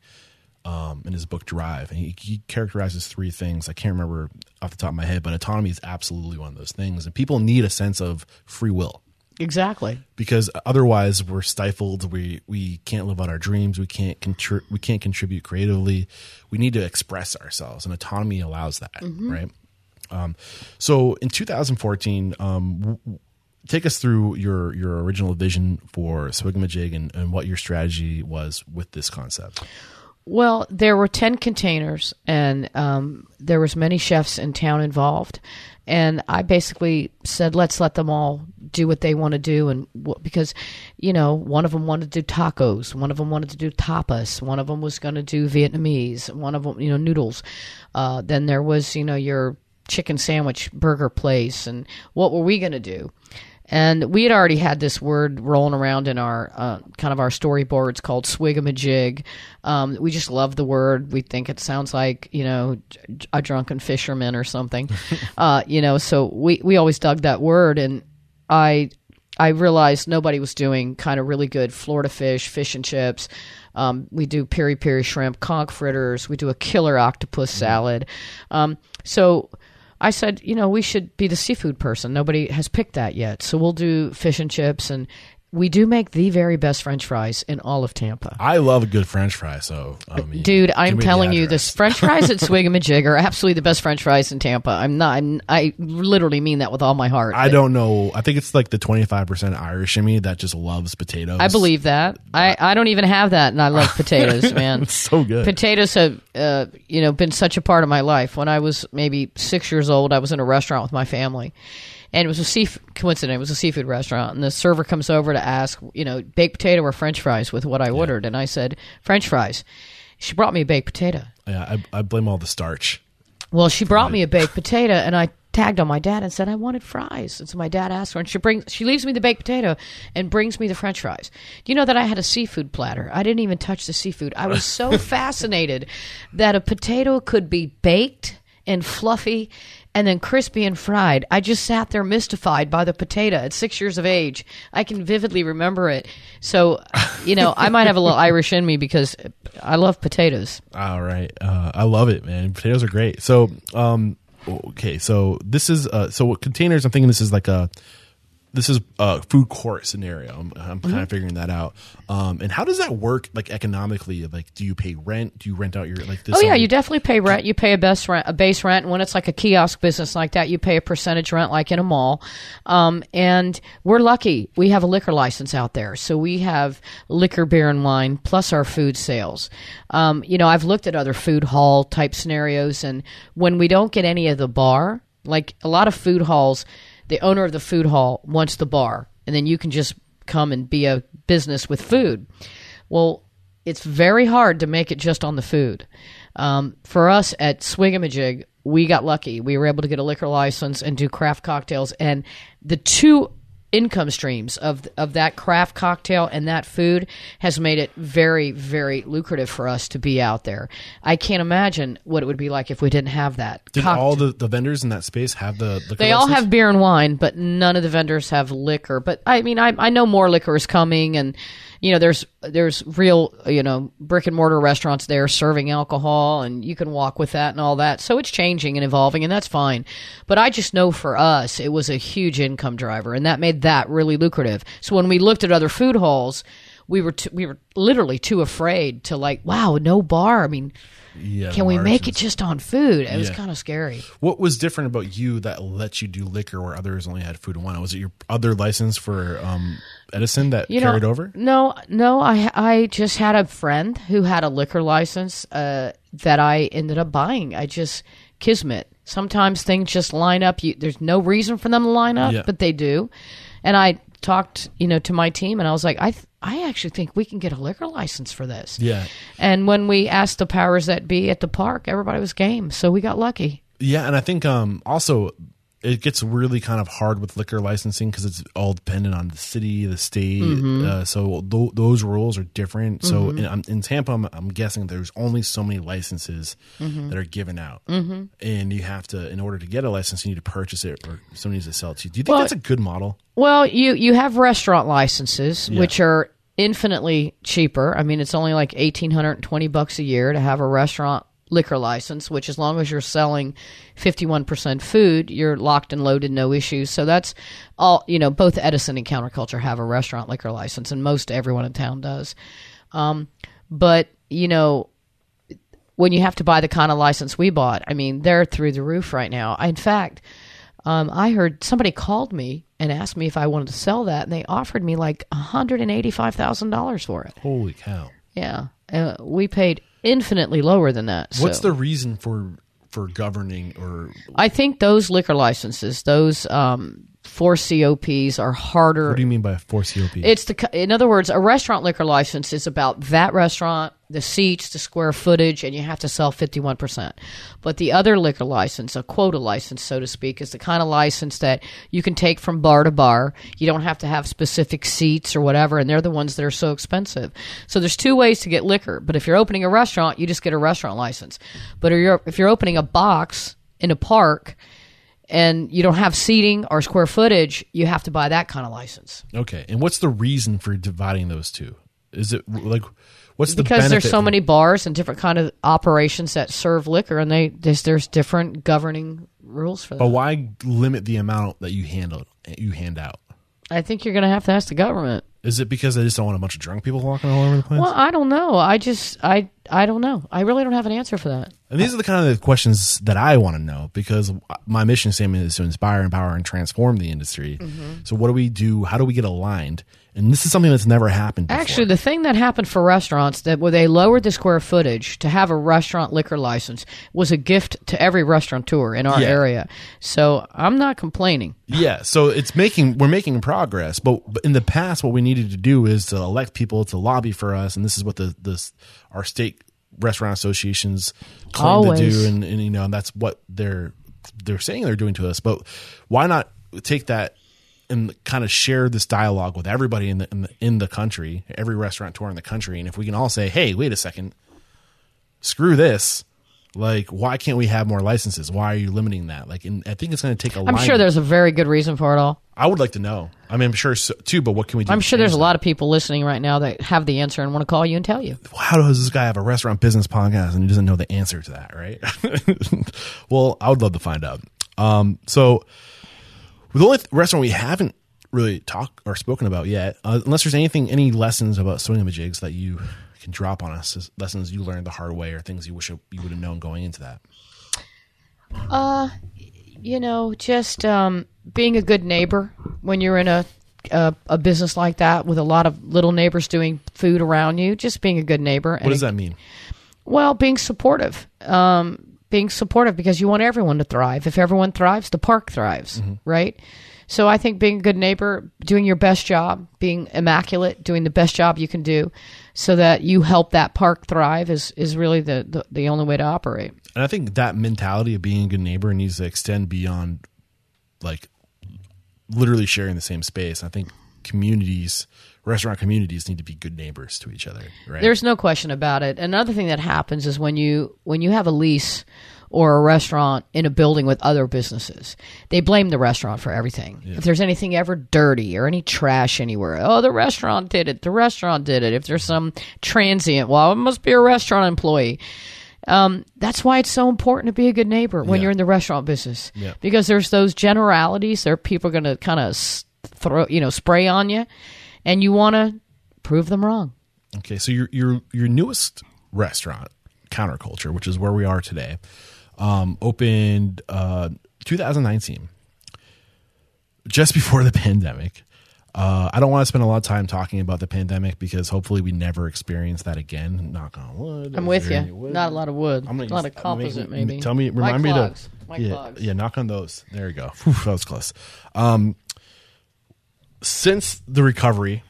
um, in his book Drive, and he, he characterizes three things. I can't remember off the top of my head, but autonomy is absolutely one of those things, and people need a sense of free will. Exactly. because otherwise we're stifled. We we can't live out our dreams. We can't contri- we can't contribute creatively. We need to express ourselves, and autonomy allows that, right? Um, so in 2014, um, w- take us through your your original vision for Swigamajig and, and what your strategy was with this concept. Well, there were ten containers, and um, there was many chefs in town involved. And I basically said, let's let them all do what they want to do, and wh- because, you know, one of them wanted to do tacos, one of them wanted to do tapas, one of them was going to do Vietnamese, one of them, you know, noodles. Uh, then there was, you know, your chicken sandwich burger place, and what were we going to do? And we had already had this word rolling around in our uh, kind of our storyboards called swigamajig. Um, we just love the word. We think it sounds like you know a drunken fisherman or something. uh, you know, so we we always dug that word, and I I realized nobody was doing kind of really good Florida fish, fish and chips. Um, we do peri peri shrimp, conch fritters. We do a killer octopus salad. Um, so I said, you know, we should be the seafood person. Nobody has picked that yet. So we'll do fish and chips. And we do make the very best French fries in all of Tampa. I love a good French fry, so I mean, Dude, I'm telling you, this French fries at Swigamajig are absolutely the best French fries in Tampa. I'm not, I'm, I literally mean that with all my heart. I don't know. I think it's like the twenty five percent Irish in me that just loves potatoes. I believe that. I, I don't even have that, and I love potatoes, man. it's so good. Potatoes have, uh, you know, been such a part of my life. When I was maybe six years old, I was in a restaurant with my family, and it was a sea coincident. It was a seafood restaurant, and the server comes over to ask, you know, baked potato or French fries with what I ordered, and I said French fries. She brought me a baked potato. yeah, I, I blame all the starch. Well, she brought me a baked potato, and I tagged on my dad and said I wanted fries. And so my dad asked her, and she brings she leaves me the baked potato and brings me the French fries. Do you know that I had a seafood platter? I didn't even touch the seafood. I was so fascinated that a potato could be baked and fluffy and then crispy and fried. I just sat there mystified by the potato at six years of age. I can vividly remember it. So, you know, I might have a little Irish in me because I love potatoes. All right. Uh, I love it, man. Potatoes are great. So, um, okay. So this is, uh, so what containers, I'm thinking this is like a, this is a food court scenario. I'm, I'm kind of figuring that out. Um, and how does that work, like economically? Like, do you pay rent? Do you rent out your like this? Oh yeah, you definitely pay rent. You pay a best rent, a base rent. And when it's like a kiosk business like that, you pay a percentage rent, like in a mall. Um, and we're lucky; we have a liquor license out there, so we have liquor, beer, and wine plus our food sales. Um, you know, I've looked at other food hall type scenarios, and when we don't get any of the bar, like a lot of food halls, the owner of the food hall wants the bar, and then you can just come and be a business with food. Well, it's very hard to make it just on the food. Um, for us at Swigamajig, we got lucky. We were able to get a liquor license and do craft cocktails, and the two income streams of of that craft cocktail and that food has made it very very lucrative for us to be out there. I can't imagine what it would be like if we didn't have that. Did Cocktail- all the, the vendors in that space have the? they all license? have beer and wine, but none of the vendors have liquor. But I mean, I, I know more liquor is coming, and you know, there's there's real you know brick and mortar restaurants there serving alcohol, and you can walk with that and all that. So it's changing and evolving, and that's fine. But I just know for us, it was a huge income driver, and that made that really lucrative. So when we looked at other food halls. We were too, we were literally too afraid to like wow no bar I mean Yeah, can we make it just on food it was kind of scary What was different about you that let you do liquor where others only had food and wine? Was it your other license for um, Edison that you carried know, over? No, no. I I just had a friend who had a liquor license uh, that I ended up buying. I just kismet. Sometimes things just line up. You, there's no reason for them to line up, Yeah. but they do. And I talked, you know, to my team, and I was like, I th- I actually think we can get a liquor license for this. Yeah. And when we asked the powers that be at the park, everybody was game, so we got lucky. Yeah, and I think um, also it gets really kind of hard with liquor licensing because it's all dependent on the city, the state. Mm-hmm. Uh, so th- those rules are different. So in, um, in Tampa, I'm, I'm guessing there's only so many licenses Mm-hmm. that are given out, mm-hmm. and you have to, in order to get a license, you need to purchase it or somebody needs to sell it to you. Do you think Well- that's a good model? Well, you you have restaurant licenses, which are infinitely cheaper. I mean, it's only like eighteen hundred and twenty bucks a year to have a restaurant liquor license. Which, as long as you're selling fifty one percent food, you're locked and loaded, no issues. So that's all. You know, both Edison and Counterculture have a restaurant liquor license, and most everyone in town does. Um, but you know, when you have to buy the kind of license we bought, I mean, they're through the roof right now. In fact, um, I heard somebody called me and asked me if I wanted to sell that, and they offered me like hundred and eighty-five thousand dollars for it. Holy cow! Yeah, uh, we paid infinitely lower than that. What's the reason for for governing or I think those liquor licenses, those um, four COPs, are harder. what do you mean by a four COP? It's the, in other words, a restaurant liquor license is about that restaurant, the seats, the square footage, and you have to sell 51%. But the other liquor license, a quota license, so to speak, is the kind of license that you can take from bar to bar. You don't have to have specific seats or whatever, and they're the ones that are so expensive. So there's two ways to get liquor. But if you're opening a restaurant, you just get a restaurant license. But if you're opening a box in a park, and you don't have seating or square footage, you have to buy that kind of license. okay, and what's the reason for dividing those two? Is it like what's the because there's so many bars and different kind of operations that serve liquor and they there's, there's different governing rules for that. But why limit the amount that you handle you hand out? I think you're going to have to ask the government. Is it because they just don't want a bunch of drunk people walking all over the place? Well, I don't know. I just I I don't know. I really don't have an answer for that. and these are the kind of questions that I want to know because my mission statement is to inspire, empower, and transform the industry. Mm-hmm. So, what do we do? How do we get aligned? And this is something that's never happened. Before. Actually, the thing that happened for restaurants that where they lowered the square footage to have a restaurant liquor license was a gift to every restaurateur in our Yeah. area. So I'm not complaining. Yeah, so it's making we're making progress, but, but in the past, what we needed to do is to elect people to lobby for us, and this is what the this our state restaurant associations claim Always. to do, and, and you know and that's what they're they're saying they're doing to us. But why not take that and kind of share this dialogue with everybody in the, in the in the country, every restaurateur in the country, and if we can all say, "Hey, wait a second, screw this." Like, why can't we have more licenses? Why are you limiting that? Like, and I think it's going to take a. I'm sure there's a very good reason for it all. I would like to know. I mean, I'm sure so, too, but what can we do? I'm sure there's change a lot of people listening right now that have the answer and want to call you and tell you. How does this guy have a restaurant business podcast and he doesn't know the answer to that? Right? well, I would love to find out. Um, so the only th- restaurant we haven't really talked or spoken about yet, uh, unless there's anything, any lessons about swinging the jigs that you can drop on us, lessons you learned the hard way or things you wish you would have known going into that. Uh, you know, just um, being a good neighbor when you're in a, a a business like that with a lot of little neighbors doing food around you. Just being a good neighbor. What does that mean? Well, being supportive. Um, being supportive because you want everyone to thrive. If everyone thrives, the park thrives, mm-hmm. right? So I think being a good neighbor, doing your best job, being immaculate, doing the best job you can do, so that you help that park thrive is is really the the, the only way to operate. And I think that mentality of being a good neighbor needs to extend beyond like literally sharing the same space. I think communities, restaurant communities need to be good neighbors to each other, right? There's no question about it. Another thing that happens is when you when you have a lease or a restaurant in a building with other businesses, they blame the restaurant for everything. If there's anything ever dirty or any trash anywhere, oh, the restaurant did it. The restaurant did it. If there's some transient, well, it must be a restaurant employee. Um, that's why it's so important to be a good neighbor when Yeah. you're in the restaurant business, Yeah. because there's those generalities. There are people going to kind of throw, you know, spray on you, and you want to prove them wrong. Okay, so your your your newest restaurant, Counterculture, which is where we are today, um, opened uh, 2019, just before the pandemic. Uh, I don't want to spend a lot of time talking about the pandemic because hopefully we never experience that again. Knock on wood. I'm with you. wood? Not a lot of wood. I'm a gonna lot of composite, make- maybe. Tell me, remind me to. My yeah, clogs. yeah, knock on those. There you go. Whew, that was close. Um, since the recovery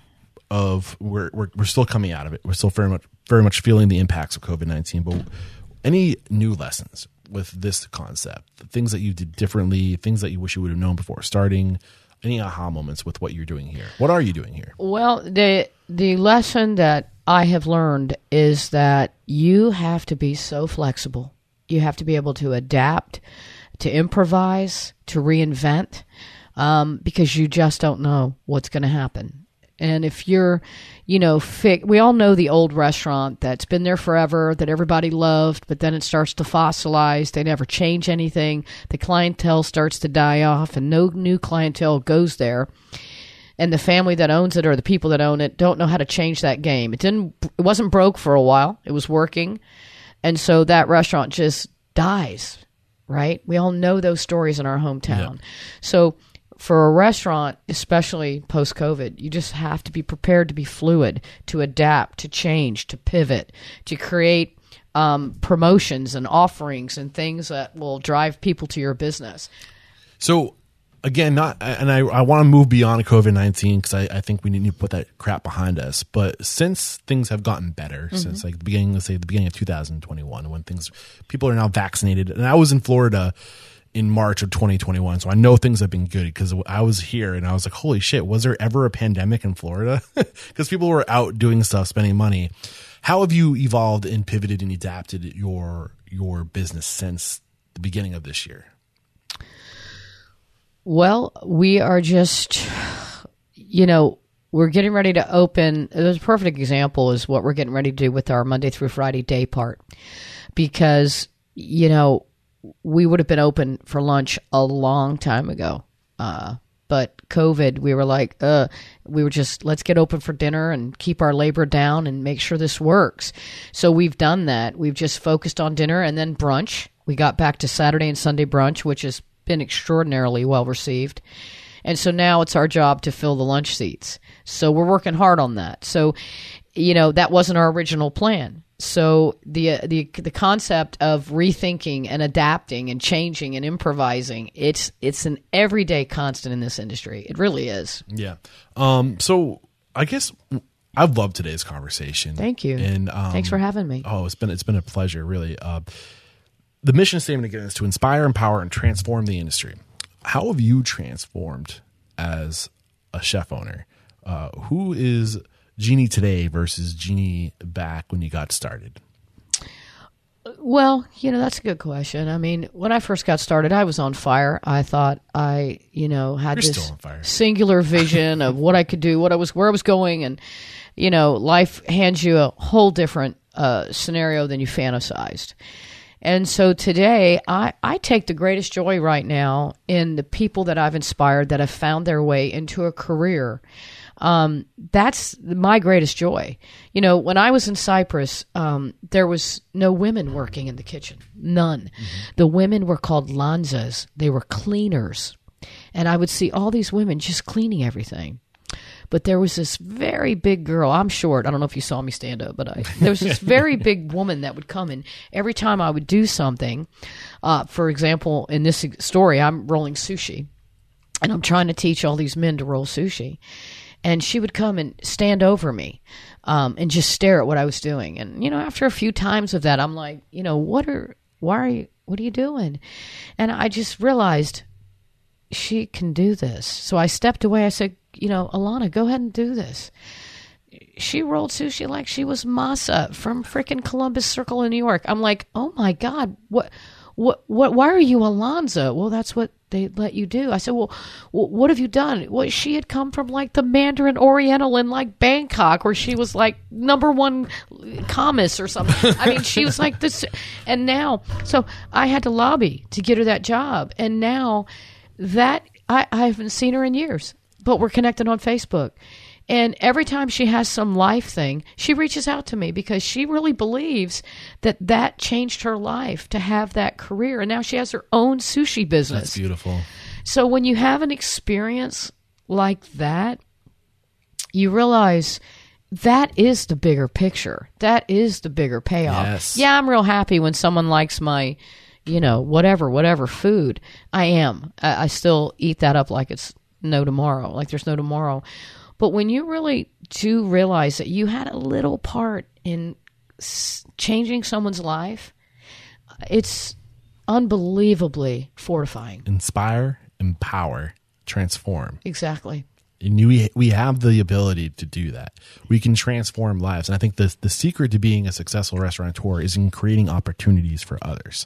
of we're, we're we're still coming out of it. We're still very much very much feeling the impacts of COVID nineteen. But any new lessons with this concept? Things that you did differently, things that you wish you would have known before starting. Any aha moments with what you're doing here? What are you doing here? Well, the the lesson that I have learned is that you have to be so flexible. You have to be able to adapt, to improvise, to reinvent, um, because you just don't know what's going to happen. And if you're, you know, fi- we all know the old restaurant that's been there forever, that everybody loved, but then it starts to fossilize. They never change anything. The clientele starts to die off, and no new clientele goes there and the family that owns it or the people that own it don't know how to change that game. It didn't it wasn't broke for a while. It was working. And so that restaurant just dies, right? We all know those stories in our hometown. So for a restaurant, especially post COVID, you just have to be prepared to be fluid, to adapt, to change, to pivot, to create um, promotions and offerings and things that will drive people to your business. So again, not and I, I want to move beyond COVID nineteen because I, I think we need to put that crap behind us. But since things have gotten better, since like the beginning, let's say the beginning of 2021, when things people are now vaccinated, and I was in Florida in March of 2021, so I know things have been good because I was here and I was like, holy shit, was there ever a pandemic in Florida? Because people were out doing stuff, spending money. How have you evolved and pivoted and adapted your your business since the beginning of this year? Well, we are just, you know, we're getting ready to open. There's a perfect example is what we're getting ready to do with our Monday through Friday day part, because you know we would have been open for lunch a long time ago. Uh, but COVID, we were like, uh, we were just let's get open for dinner and keep our labor down and make sure this works. So we've done that. We've just focused on dinner and then brunch. We got back to Saturday and Sunday brunch, which has been extraordinarily well received. And so now it's our job to fill the lunch seats. So we're working hard on that. So, you know, that wasn't our original plan. So the uh, the the concept of rethinking and adapting and changing and improvising it's it's an everyday constant in this industry. It really is. Yeah. Um. So I guess I've loved today's conversation. Thank you. And um, Thanks for having me. Oh, it's been it's been a pleasure, really. Uh, the mission statement again is to inspire, empower, and transform the industry. How have you transformed as a chef owner? Uh, who is Jeannie today versus Jeannie back when you got started? Well, you know, that's a good question. I mean, when I first got started, I was on fire. I thought I, you know, had You're this still on fire. singular vision of what I could do, what I was, where I was going, and you know, life hands you a whole different uh, scenario than you fantasized. And so today, I, I take the greatest joy right now in the people that I've inspired that have found their way into a career um, that's my greatest joy. You know, when I was in Cyprus, um, there was no women working in the kitchen, none. Mm-hmm. The women were called lanzas; they were cleaners, and I would see all these women just cleaning everything. But there was this very big girl. I'm short. I don't know if you saw me stand up, but I, there was this very big woman that would come in every time I would do something. Uh, for example, in this story, I'm rolling sushi, and I'm trying to teach all these men to roll sushi and she would come and stand over me um, and just stare at what I was doing. And you know, after a few times of that, I'm like, you know, what are why are you what are you doing? And I just realized she can do this. So I stepped away. I said, you know, Alana, go ahead and do this. She rolled sushi like she was masa from freaking Columbus Circle in New York. I'm like, oh my god, what? what, what, why are you Alonzo? Well, that's what they let you do. I said, well, what have you done? Well, she had come from like the Mandarin Oriental in like Bangkok, where she was like number one commis or something. I mean, she was like this. And now, so I had to lobby to get her that job. And now that I, I haven't seen her in years, but we're connected on Facebook. And every time she has some life thing, she reaches out to me because she really believes that that changed her life to have that career. And now she has her own sushi business. That's beautiful. So when you have an experience like that, you realize that is the bigger picture. That is the bigger payoff. Yes. Yeah, I'm real happy when someone likes my, you know, whatever, whatever food. I am. I, I still eat that up like it's no tomorrow, like there's no tomorrow. But when you really do realize that you had a little part in changing someone's life, it's unbelievably fortifying. Inspire, empower, transform. Exactly. And we we have the ability to do that. We can transform lives, and I think the the secret to being a successful restaurateur is in creating opportunities for others.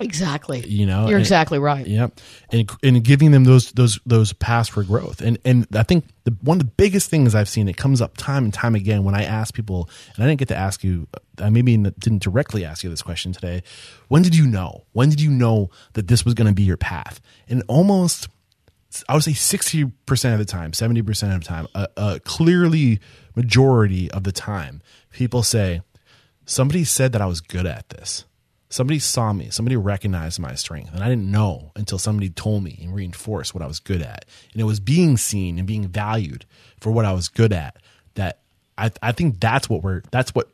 Exactly. You know, you're and, exactly right. Yep, and and giving them those those those paths for growth, and and I think the one of the biggest things I've seen it comes up time and time again when I ask people, and I didn't get to ask you, I maybe didn't directly ask you this question today. When did you know? When did you know that this was going to be your path? And almost, I would say sixty percent of the time, seventy percent of the time, a, a clearly majority of the time, people say somebody said that I was good at this somebody saw me, somebody recognized my strength, and I didn't know until somebody told me and reinforced what I was good at. And it was being seen and being valued for what I was good at that I, I think that's what we're that's what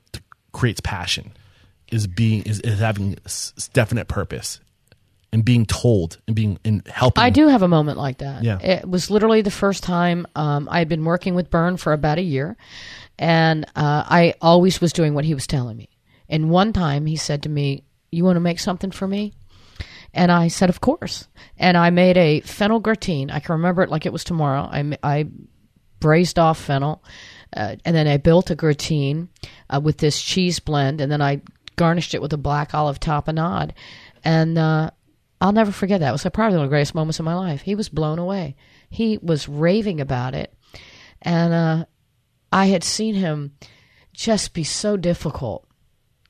creates passion is being is, is having definite purpose and being told and being and helping. I do have a moment like that. Yeah, it was literally the first time um, I had been working with Bern for about a year, and uh, I always was doing what he was telling me. And one time he said to me, you want to make something for me? And I said, Of course. And I made a fennel gratine. I can remember it like it was tomorrow. I, I braised off fennel, uh, and then I built a gratin uh, with this cheese blend, and then I garnished it with a black olive tapenade. And uh, I'll never forget that. It was probably one of the greatest moments of my life. He was blown away. He was raving about it. And uh, I had seen him just be so difficult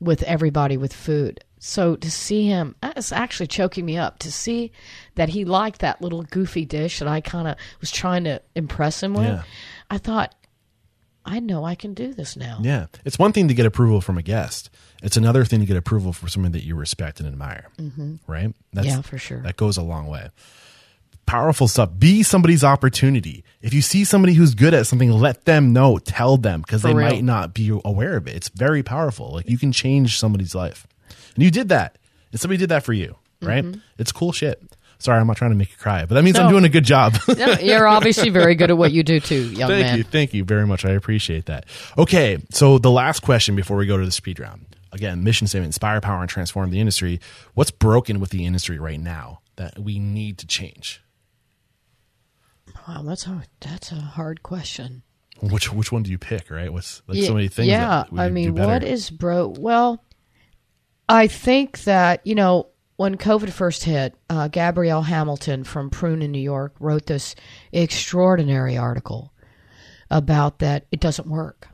with everybody with food. So to see him, it's actually choking me up to see that he liked that little goofy dish that I kind of was trying to impress him with. Yeah. I thought, I know I can do this now. Yeah. It's one thing to get approval from a guest. It's another thing to get approval from someone that you respect and admire. Mm-hmm. Right? That's, yeah, for sure. That goes a long way. Powerful stuff. Be somebody's opportunity. If you see somebody who's good at something, let them know. Tell them because they real. might not be aware of it. It's very powerful. Like you can change somebody's life. And you did that. And somebody did that for you, right? Mm-hmm. It's cool shit. Sorry, I'm not trying to make you cry, but that means no. I'm doing a good job. no, you're obviously very good at what you do too, young thank man. Thank you, thank you very much. I appreciate that. Okay, so the last question before we go to the speed round: again, mission statement, inspire, power, and transform the industry. What's broken with the industry right now that we need to change? Wow, that's a that's a hard question. Which which one do you pick? Right? What's like so many things. Yeah, that we I could do mean, what is bro? Well, I think that you know when COVID first hit, uh, Gabrielle Hamilton from Prune in New York wrote this extraordinary article about that it doesn't work.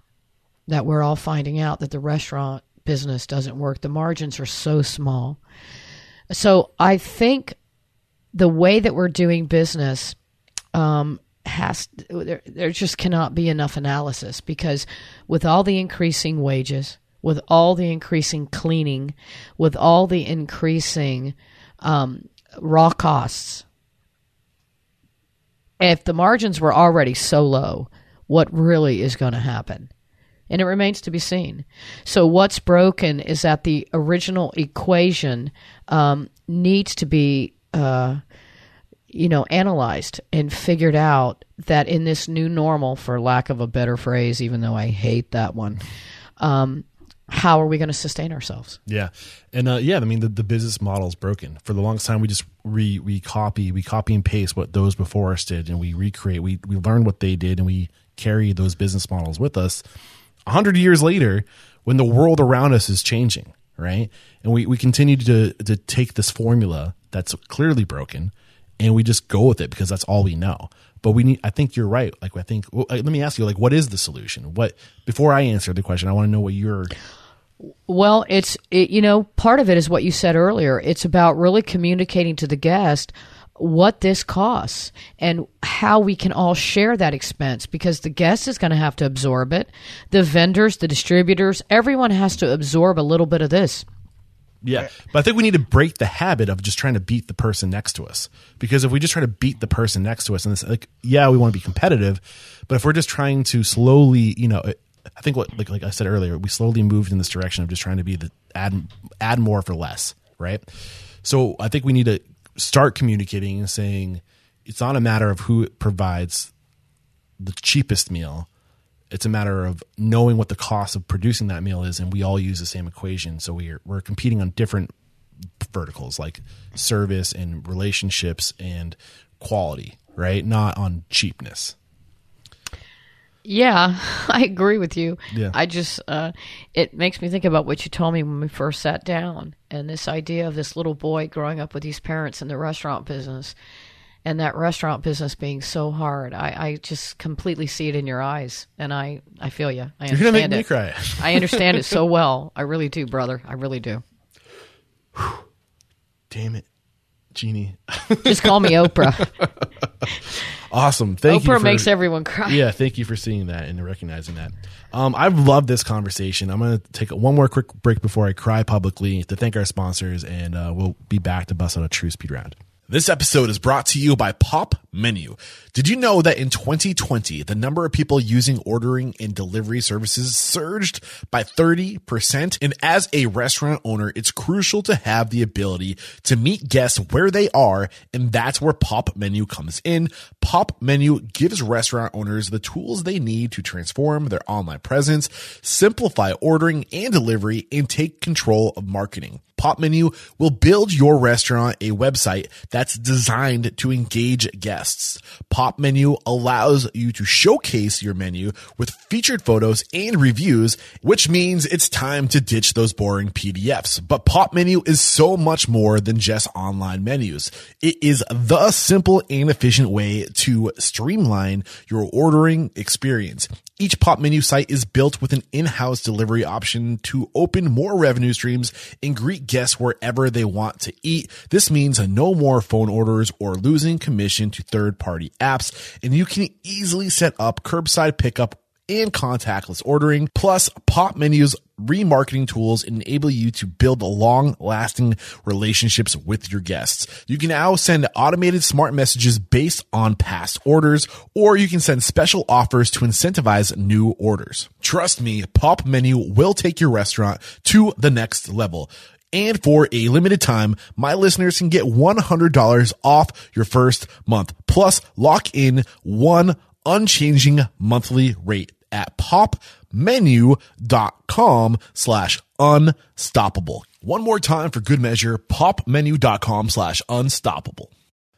That we're all finding out that the restaurant business doesn't work. The margins are so small. So I think the way that we're doing business um, has there, there just cannot be enough analysis because with all the increasing wages, with all the increasing cleaning, with all the increasing um, raw costs, if the margins were already so low, what really is going to happen? And it remains to be seen. So, what's broken is that the original equation um, needs to be, uh, you know, analyzed and figured out that in this new normal, for lack of a better phrase, even though I hate that one, um, how are we going to sustain ourselves? Yeah, and uh, yeah, I mean the, the business model is broken. For the longest time, we just re we copy we copy and paste what those before us did, and we recreate. We we learn what they did, and we carry those business models with us. A hundred years later, when the world around us is changing, right, and we we continue to to take this formula that's clearly broken, and we just go with it because that's all we know. But we need. I think you're right. Like I think. Well, let me ask you. Like, what is the solution? What before I answer the question, I want to know what your Well, it's it, you know part of it is what you said earlier. It's about really communicating to the guest what this costs and how we can all share that expense because the guest is going to have to absorb it. The vendors, the distributors, everyone has to absorb a little bit of this. Yeah. But I think we need to break the habit of just trying to beat the person next to us. Because if we just try to beat the person next to us and it's like, yeah, we want to be competitive, but if we're just trying to slowly, you know, I think what like like I said earlier, we slowly moved in this direction of just trying to be the add add more for less, right? So I think we need to start communicating and saying it's not a matter of who provides the cheapest meal. It's a matter of knowing what the cost of producing that meal is, and we all use the same equation. So we're we're competing on different verticals like service and relationships and quality, right? Not on cheapness. Yeah, I agree with you. Yeah. I just uh, it makes me think about what you told me when we first sat down, and this idea of this little boy growing up with these parents in the restaurant business, and that restaurant business being so hard. I, I just completely see it in your eyes, and I I feel you. I You're gonna make understand me it. cry. I understand it so well. I really do, brother. I really do. Damn it, Jeannie. Just call me Oprah. Awesome. Thank you. Oprah makes everyone cry. yeah, thank you for seeing that and recognizing that. Um, I've loved this conversation. I'm going to take one more quick break before I cry publicly to thank our sponsors, and uh, we'll be back to bust on a true speed round. This episode is brought to you by Pop Menu. Did you know that in 2020, the number of people using ordering and delivery services surged by 30%? And as a restaurant owner, it's crucial to have the ability to meet guests where they are. And that's where Popmenu comes in. Popmenu gives restaurant owners the tools they need to transform their online presence, simplify ordering and delivery, and take control of marketing. Popmenu will build your restaurant a website that's designed to engage guests. Popmenu allows you to showcase your menu with featured photos and reviews, which means it's time to ditch those boring PDFs. But Popmenu is so much more than just online menus. It is the simple and efficient way to streamline your ordering experience. Each Popmenu site is built with an in-house delivery option to open more revenue streams and greet guests wherever they want to eat. This means no more phone orders or losing commission to third-party apps, and you can easily set up curbside pickup and contactless ordering. Plus, Popmenu's remarketing tools enable you to build long lasting relationships with your guests. You can now send automated smart messages based on past orders, or you can send special offers to incentivize new orders. Trust me, Popmenu will take your restaurant to the next level. And for a limited time, my listeners can get $100 off your first month. Plus, lock in one unchanging monthly rate at popmenu.com slash unstoppable. One more time for good measure, popmenu.com slash unstoppable.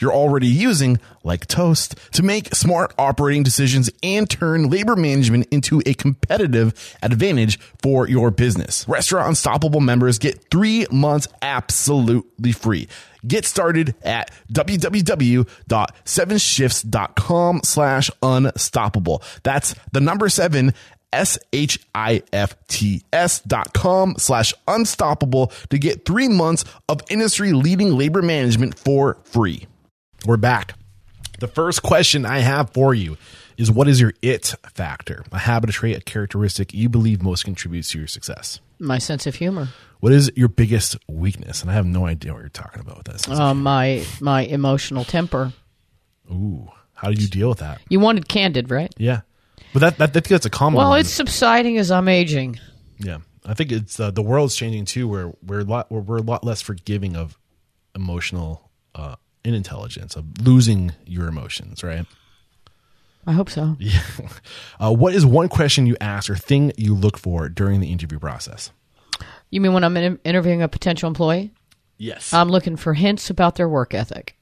you're already using, like Toast, to make smart operating decisions and turn labor management into a competitive advantage for your business. Restaurant Unstoppable members get three months absolutely free. Get started at www.sevenshifts.com slash unstoppable. That's the number seven, S-H-I-F-T-S dot com slash unstoppable to get three months of industry leading labor management for free. We're back. The first question I have for you is what is your it factor? A habit, a trait, a characteristic you believe most contributes to your success? My sense of humor. What is your biggest weakness? And I have no idea what you're talking about with this. Uh, my my emotional temper. Ooh, how do you deal with that? You wanted candid, right? Yeah, but that, that I think that's a common. Well, one. it's subsiding as I'm aging. yeah. I think it's uh, the world's changing too, where we're a lot we're, we're a lot less forgiving of emotional uh, inintelligence, of losing your emotions, right? I hope so. Yeah. Uh, what is one question you ask or thing you look for during the interview process? You mean when I'm in- interviewing a potential employee? Yes. I'm looking for hints about their work ethic.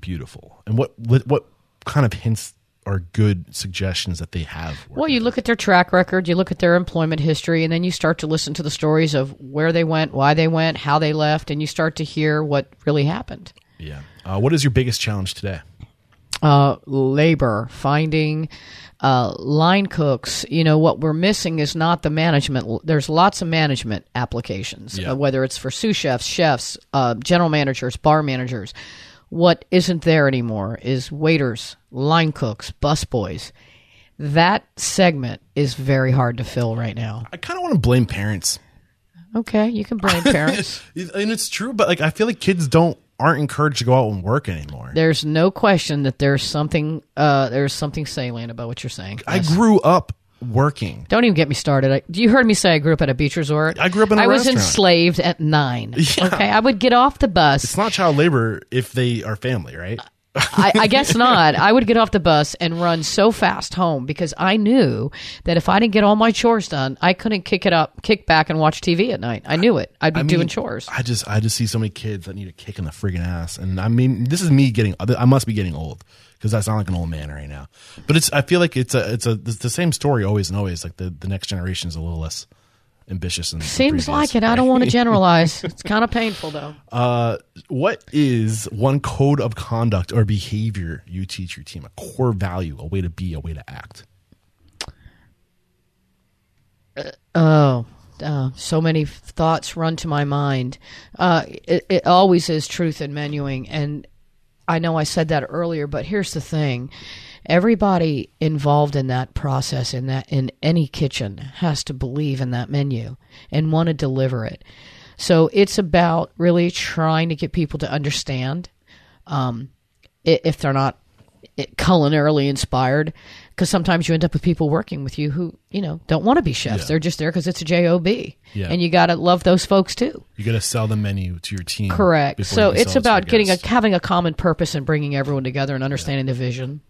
Beautiful. And what what what kind of hints are good suggestions that they have? Well, you look at their track record, you look at their employment history, and then you start to listen to the stories of where they went, why they went, how they left, and you start to hear what really happened. yeah. Uh, what is your biggest challenge today? uh, labor, finding uh, line cooks. You know, what we're missing is not the management. There's lots of management applications, Yeah. uh, whether it's for sous chefs, chefs, uh, general managers, bar managers. What isn't there anymore is waiters, line cooks, busboys. That segment is very hard to fill right now. I kind of want to blame parents. Okay, you can blame parents. and it's true, but like I feel like kids don't aren't encouraged to go out and work anymore. There's no question that there's something uh, there's something salient about what you're saying. I grew up working. Don't even get me started. I, you heard me say I grew up at a beach resort. I grew up in a I was enslaved at nine. Yeah. Okay, I would get off the bus. It's not child labor if they are family, right? I, I guess not. I would get off the bus and run so fast home because I knew that if I didn't get all my chores done, I couldn't kick it up, kick back, and watch TV at night. I knew it. I'd be I mean, doing chores. I just I just see so many kids that need a kick in the friggin' ass, and I mean this is me getting I must be getting old because I sound like an old man right now. But it's I feel like it's a it's a it's the same story always and always. Like the the next generation is a little less ambitious and Seems like it. I don't want to generalize. It's kind of painful though. Uh, what is one code of conduct or behavior you teach your team? A core value, a way to be, a way to act. Oh, uh, so many thoughts run to my mind. Uh, it, it always is truth in menuing, and I know I said that earlier, but here's the thing: everybody involved in that process, in that in any kitchen, has to believe in that menu and want to deliver it. So it's about really trying to get people to understand um, if they're not culinarily inspired because sometimes you end up with people working with you who you know don't want to be chefs Yeah. they're just there because it's a job Yeah. and you got to love those folks too You got to sell the menu to your team. correct so it's sell it to your about getting a having a common purpose and bringing everyone together and understanding the vision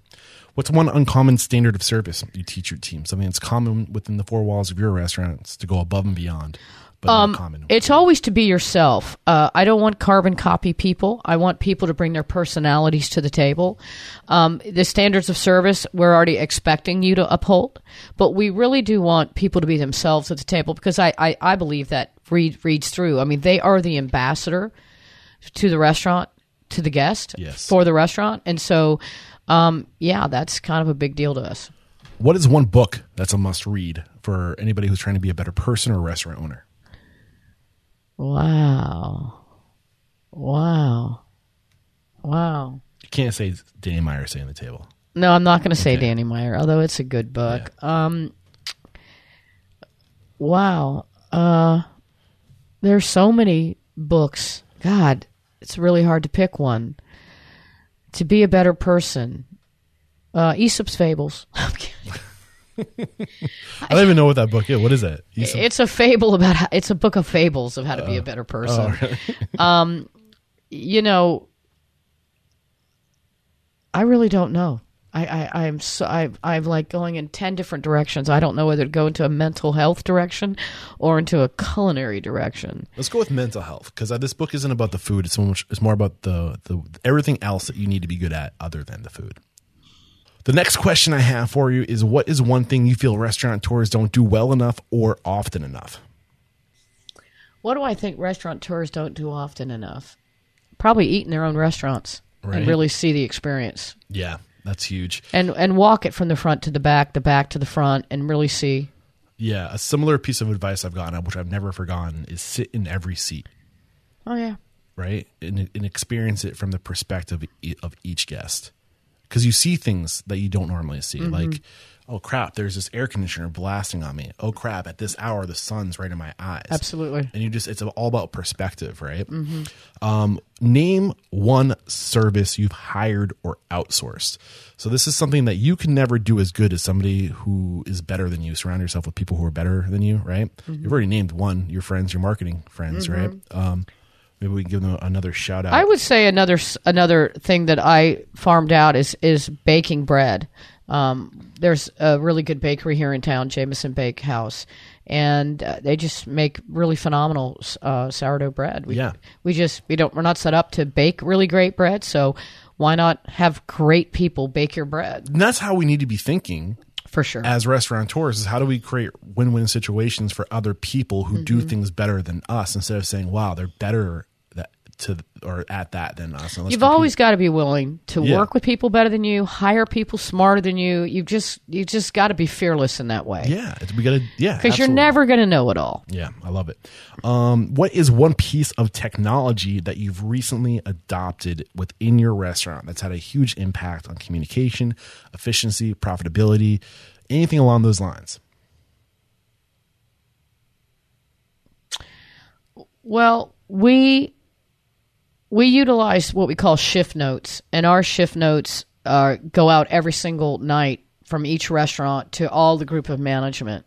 What's one uncommon standard of service you teach your team? Something that's common within the four walls of your restaurants to go above and beyond. Um, It's always to be yourself. Uh, I don't want carbon copy people. I want people to bring their personalities to the table. Um, the standards of service we're already expecting you to uphold, but we really do want people to be themselves at the table because I, I, I believe that read, reads through. I mean, they are the ambassador to the restaurant, to the guest, Yes. for the restaurant, and so um, yeah, that's kind of a big deal to us. what is one book that's a must read for anybody who's trying to be a better person or restaurant owner? Wow, wow, wow. You can't say Danny Meyer Setting the Table. No, I'm not going to say Okay. Danny Meyer, although it's a good book. Um, wow. Uh, there's so many books. God, it's really hard to pick one. To be a better person. Uh, Aesop's Fables. I don't even know what that book is. What is that? Said- it's a fable about how, it's a book of fables of how to be a better person. um, you know, I really don't know. I, I I'm so I I'm like going in ten different directions. I don't know whether to go into a mental health direction or into a culinary direction. Let's go with mental health because uh, this book isn't about the food. It's so much. It's more about the the everything else that you need to be good at other than the food. The next question I have for you is: What is one thing you feel restaurateurs don't do well enough or often enough? What do I think restaurateurs don't do often enough? Probably eat in their own restaurants Right. and really see the experience Yeah, that's huge. and and walk it from the front to the back, the back to the front, and really see. Yeah, a similar piece of advice I've gotten, which I've never forgotten, is sit in every seat, Oh yeah. right, and, and experience it from the perspective of each guest, because you see things that you don't normally see, mm-hmm. like. Oh crap! There's this air conditioner blasting on me. Oh crap! At this hour, the sun's right in my eyes. Absolutely. and you just it's all about perspective right um, name one service you've hired or outsourced so this is something that you can never do as good as somebody who is better than you surround yourself with people who are better than you right you've already named one your friends your marketing friends right um, maybe we can give them another shout out I would say another another thing that I farmed out is is baking bread. Um, there's a really good bakery here in town, Jameson Bake House, and uh, they just make really phenomenal uh, sourdough bread. We, Yeah. we just we don't we're not set up to bake really great bread, so why not have great people bake your bread and that's how we need to be thinking for sure? as restaurateurs is how do we create win-win situations for other people who do Mm-hmm. things better than us instead of saying wow they're better to or at that than us You've compete. always got to be willing to Yeah. work with people better than you, hire people smarter than you. You just you just got to be fearless in that way. Yeah, it's- we gotta. Yeah, because you're never going to know it all. Yeah, I love it. Um, what is one piece of technology that you've recently adopted within your restaurant that's had a huge impact on communication, efficiency, profitability, anything along those lines? Well, we we utilize what we call shift notes, and our shift notes uh, go out every single night from each restaurant to all the group of management.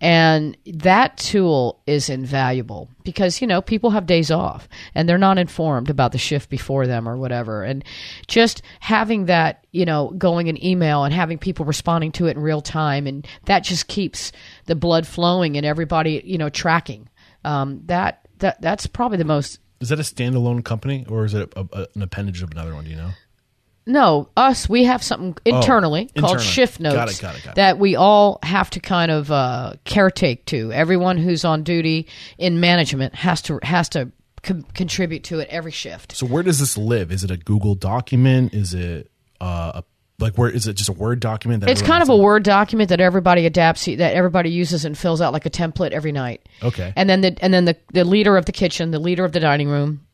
And that tool is invaluable because, you know, people have days off and they're not informed about the shift before them or whatever. And just having that, you know, going in email and having people responding to it in real time, and that just keeps the blood flowing and everybody, you know, tracking. Um, that, that, that's probably the most Is that a standalone company or is it a, a, an appendage of another one? Do you know? No, us. We have something internally called Oh, internally. shift Got notes it, got it, got it. that we all have to kind of uh, caretake to. Everyone who's on duty in management has to has to con- contribute to it every shift. So where does this live? Is it a Google document? Is it uh, a, like where is it just a Word document? That It's kind of a word document that everybody adapts that everybody uses and fills out like a template every night. Okay. And then the and then the the leader of the kitchen, the leader of the dining room,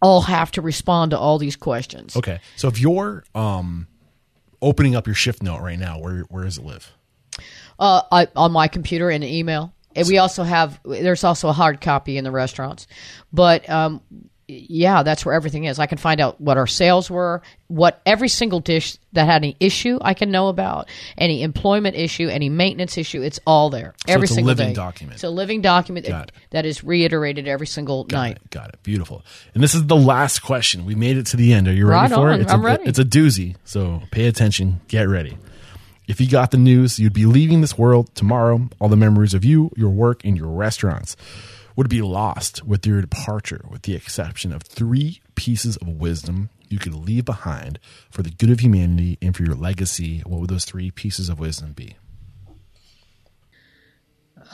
all have to respond to all these questions. Okay, so if you're um, opening up your shift note right now, where where does it live? uh, I, on my computer in an email. And we also have there's also a hard copy in the restaurants, but um, yeah, that's where everything is. I can find out what our sales were, what every single dish that had any issue I can know about, any employment issue, any maintenance issue. It's all there every it's a single living day. document. It's a living document that, that is reiterated every single Got night. it. Got it. Beautiful. And this is the last question. We made it to the end. Are you ready Right for on. it? It's I'm a, ready. It's a doozy. So pay attention. Get ready. If you got the news, you'd be leaving this world tomorrow. All the memories of you, your work, and your restaurants would be lost with your departure, with the exception of three pieces of wisdom you could leave behind for the good of humanity and for your legacy. What would those three pieces of wisdom be?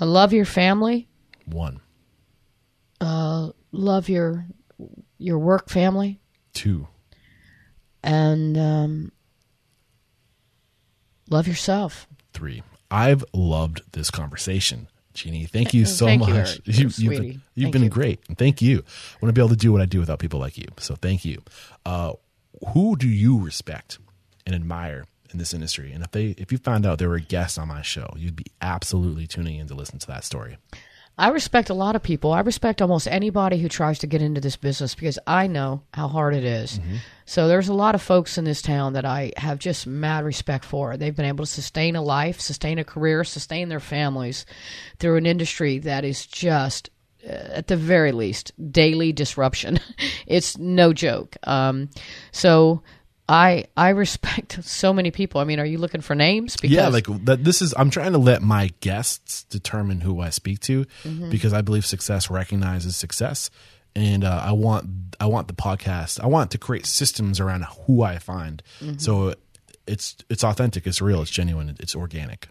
Uh, love your family. One, Uh, love your your work family, two, and um, love yourself. three. I've loved this conversation. Jeannie, thank you so Thank much. You, have sweetie. been, you've been you. great. And thank you. I want to be able to do what I do without people like you. So thank you. Uh, who do you respect and admire in this industry? And if they, if you found out they were a guest on my show, you'd be absolutely tuning in to listen to that story. I respect a lot of people. I respect almost anybody who tries to get into this business because I know how hard it is. So there's a lot of folks in this town that I have just mad respect for. They've been able to sustain a life, sustain a career, sustain their families through an industry that is just uh, at the very least daily disruption. it's no joke. Um, so I I respect so many people. I mean, are you looking for names? Because yeah, like that. This is. I'm trying to let my guests determine who I speak to Mm-hmm. because I believe success recognizes success, and uh, I want I want the podcast. I want to create systems around who I find, Mm-hmm. so it's it's authentic, it's real, it's genuine, it's organic.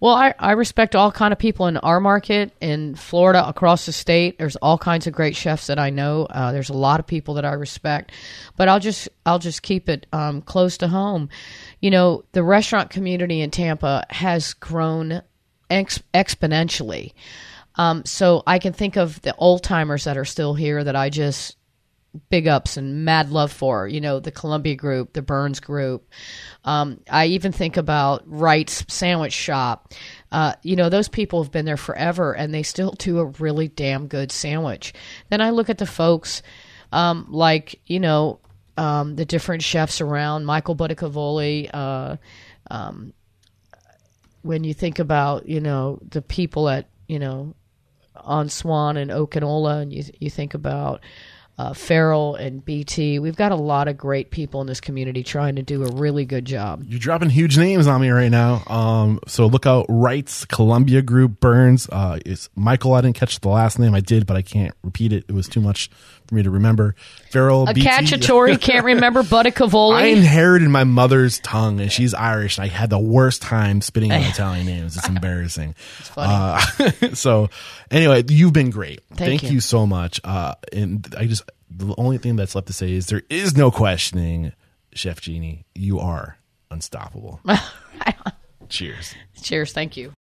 Well, I, I respect all kind of people in our market in Florida, across the state. There's all kinds of great chefs that I know. Uh, there's a lot of people that I respect, but I'll just I'll just keep it um, close to home. You know, the restaurant community in Tampa has grown ex- exponentially. Um, so I can think of the old timers that are still here that I just big ups and mad love for. You know, the Columbia Group, the Bern's Group. Um, I even think about Wright's Sandwich Shop. Uh, you know, those people have been there forever and they still do a really damn good sandwich. Then I look at the folks um, like, you know, um, the different chefs around, Michael Buttacavoli, uh, um, when you think about, you know, the people at, you know, on Swann and okinola and you you think about uh, Ferrell and BT. We've got a lot of great people in this community trying to do a really good job. You're dropping huge names on me right now. Um, so look out, Wrights, Columbia Group, Bern's. Uh, it's Michael. I didn't catch the last name. I did, but I can't repeat it. It was too much for me to remember. Ferrell, A. Cacciatore can't remember but a cavoli. I inherited my mother's tongue, and she's Irish, and I had the worst time spitting out Italian names. It's embarrassing. It's. Uh, so, anyway, you've been great. Thank you. you. so much. Uh, and I just the only thing that's left to say is there is no questioning, Chef Jeannie. You are unstoppable. Cheers. Cheers, thank you.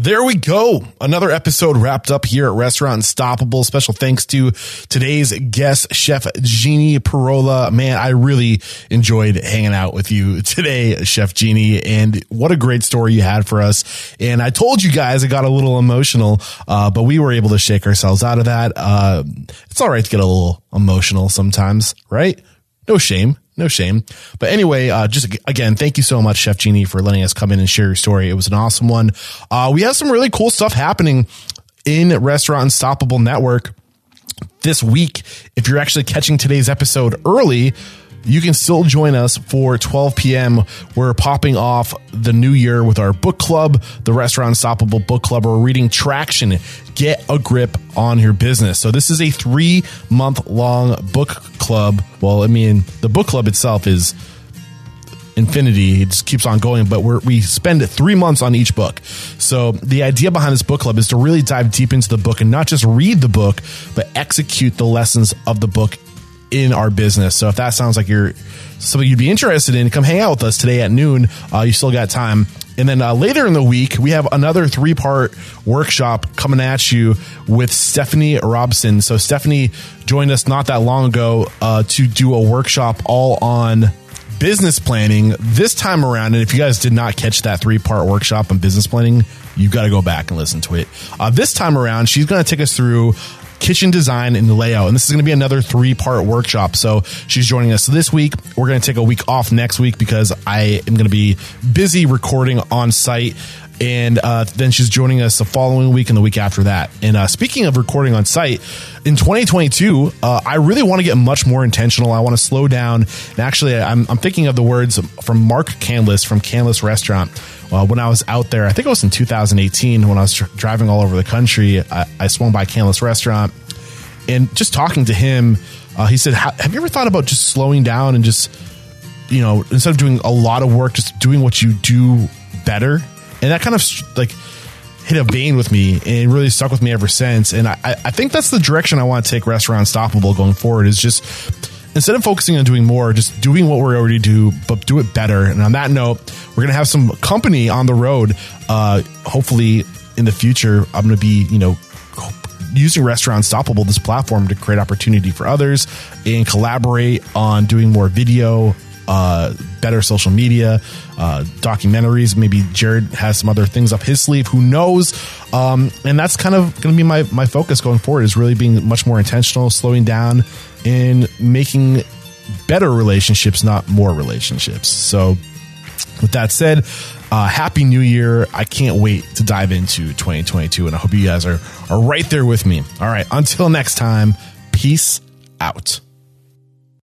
There we go. Another episode wrapped up here at Restaurant Unstoppable. Special thanks to today's guest, Chef Jeannie Pierola. Man, I really enjoyed hanging out with you today, Chef Jeannie. And what a great story you had for us. And I told you guys it got a little emotional, uh, but we were able to shake ourselves out of that. Uh, it's all right to get a little emotional sometimes, right? No shame. No shame. But anyway, uh, just again, thank you so much, Chef Jeannie, for letting us come in and share your story. It was an awesome one. Uh, we have some really cool stuff happening in Restaurant Unstoppable Network this week. If you're actually catching today's episode early, you can still join us for 12 p.m. We're popping off the new year with our book club, the Restaurant Unstoppable Book Club. We're reading Traction, Get a Grip on Your Business. So this is a three month long book club. Well, I mean, the book club itself is infinity. It just keeps on going, but we spend three months on each book. So the idea behind this book club is to really dive deep into the book and not just read the book, but execute the lessons of the book in our business. So if that sounds like you're something you'd be interested in, come hang out with us today at noon. Uh, you still got time. And then uh, later in the week, we have another three part workshop coming at you with Stephanie Robson. So Stephanie joined us not that long ago uh, to do a workshop all on business planning this time around. And if you guys did not catch that three part workshop on business planning, you've got to go back and listen to it. Uh, this time around, she's going to take us through kitchen design and layout. And this is going to be another three part workshop. So she's joining us this week. We're going to take a week off next week because I am going to be busy recording on site and uh, then she's joining us the following week and the week after that. And uh, speaking of recording on site, in 2022, uh, I really want to get much more intentional. I want to slow down. And actually, I'm, I'm thinking of the words from Mark Canlis from Canlis Restaurant. Uh, when I was out there, I think it was in 2018 when I was tr- driving all over the country. I, I swung by Canlis Restaurant and just talking to him, uh, he said, "Have you ever thought about just slowing down and just, you know, instead of doing a lot of work, just doing what you do better?" And that kind of like hit a vein with me and really stuck with me ever since. And I, I think that's the direction I want to take Restaurant Unstoppable going forward. Is just instead of focusing on doing more, just doing what we already do, but do it better. And on that note, we're gonna have some company on the road. Uh, hopefully, in the future, I'm gonna be, you know, using Restaurant Unstoppable, this platform, to create opportunity for others and collaborate on doing more video, uh, better social media, uh, documentaries. Maybe Jared has some other things up his sleeve. Who knows? Um, and that's kind of going to be my, my focus going forward is really being much more intentional, slowing down, and making better relationships, not more relationships. So, with that said, uh, happy new year. I can't wait to dive into 2022, and I hope you guys are, are right there with me. All right, until next time, peace out.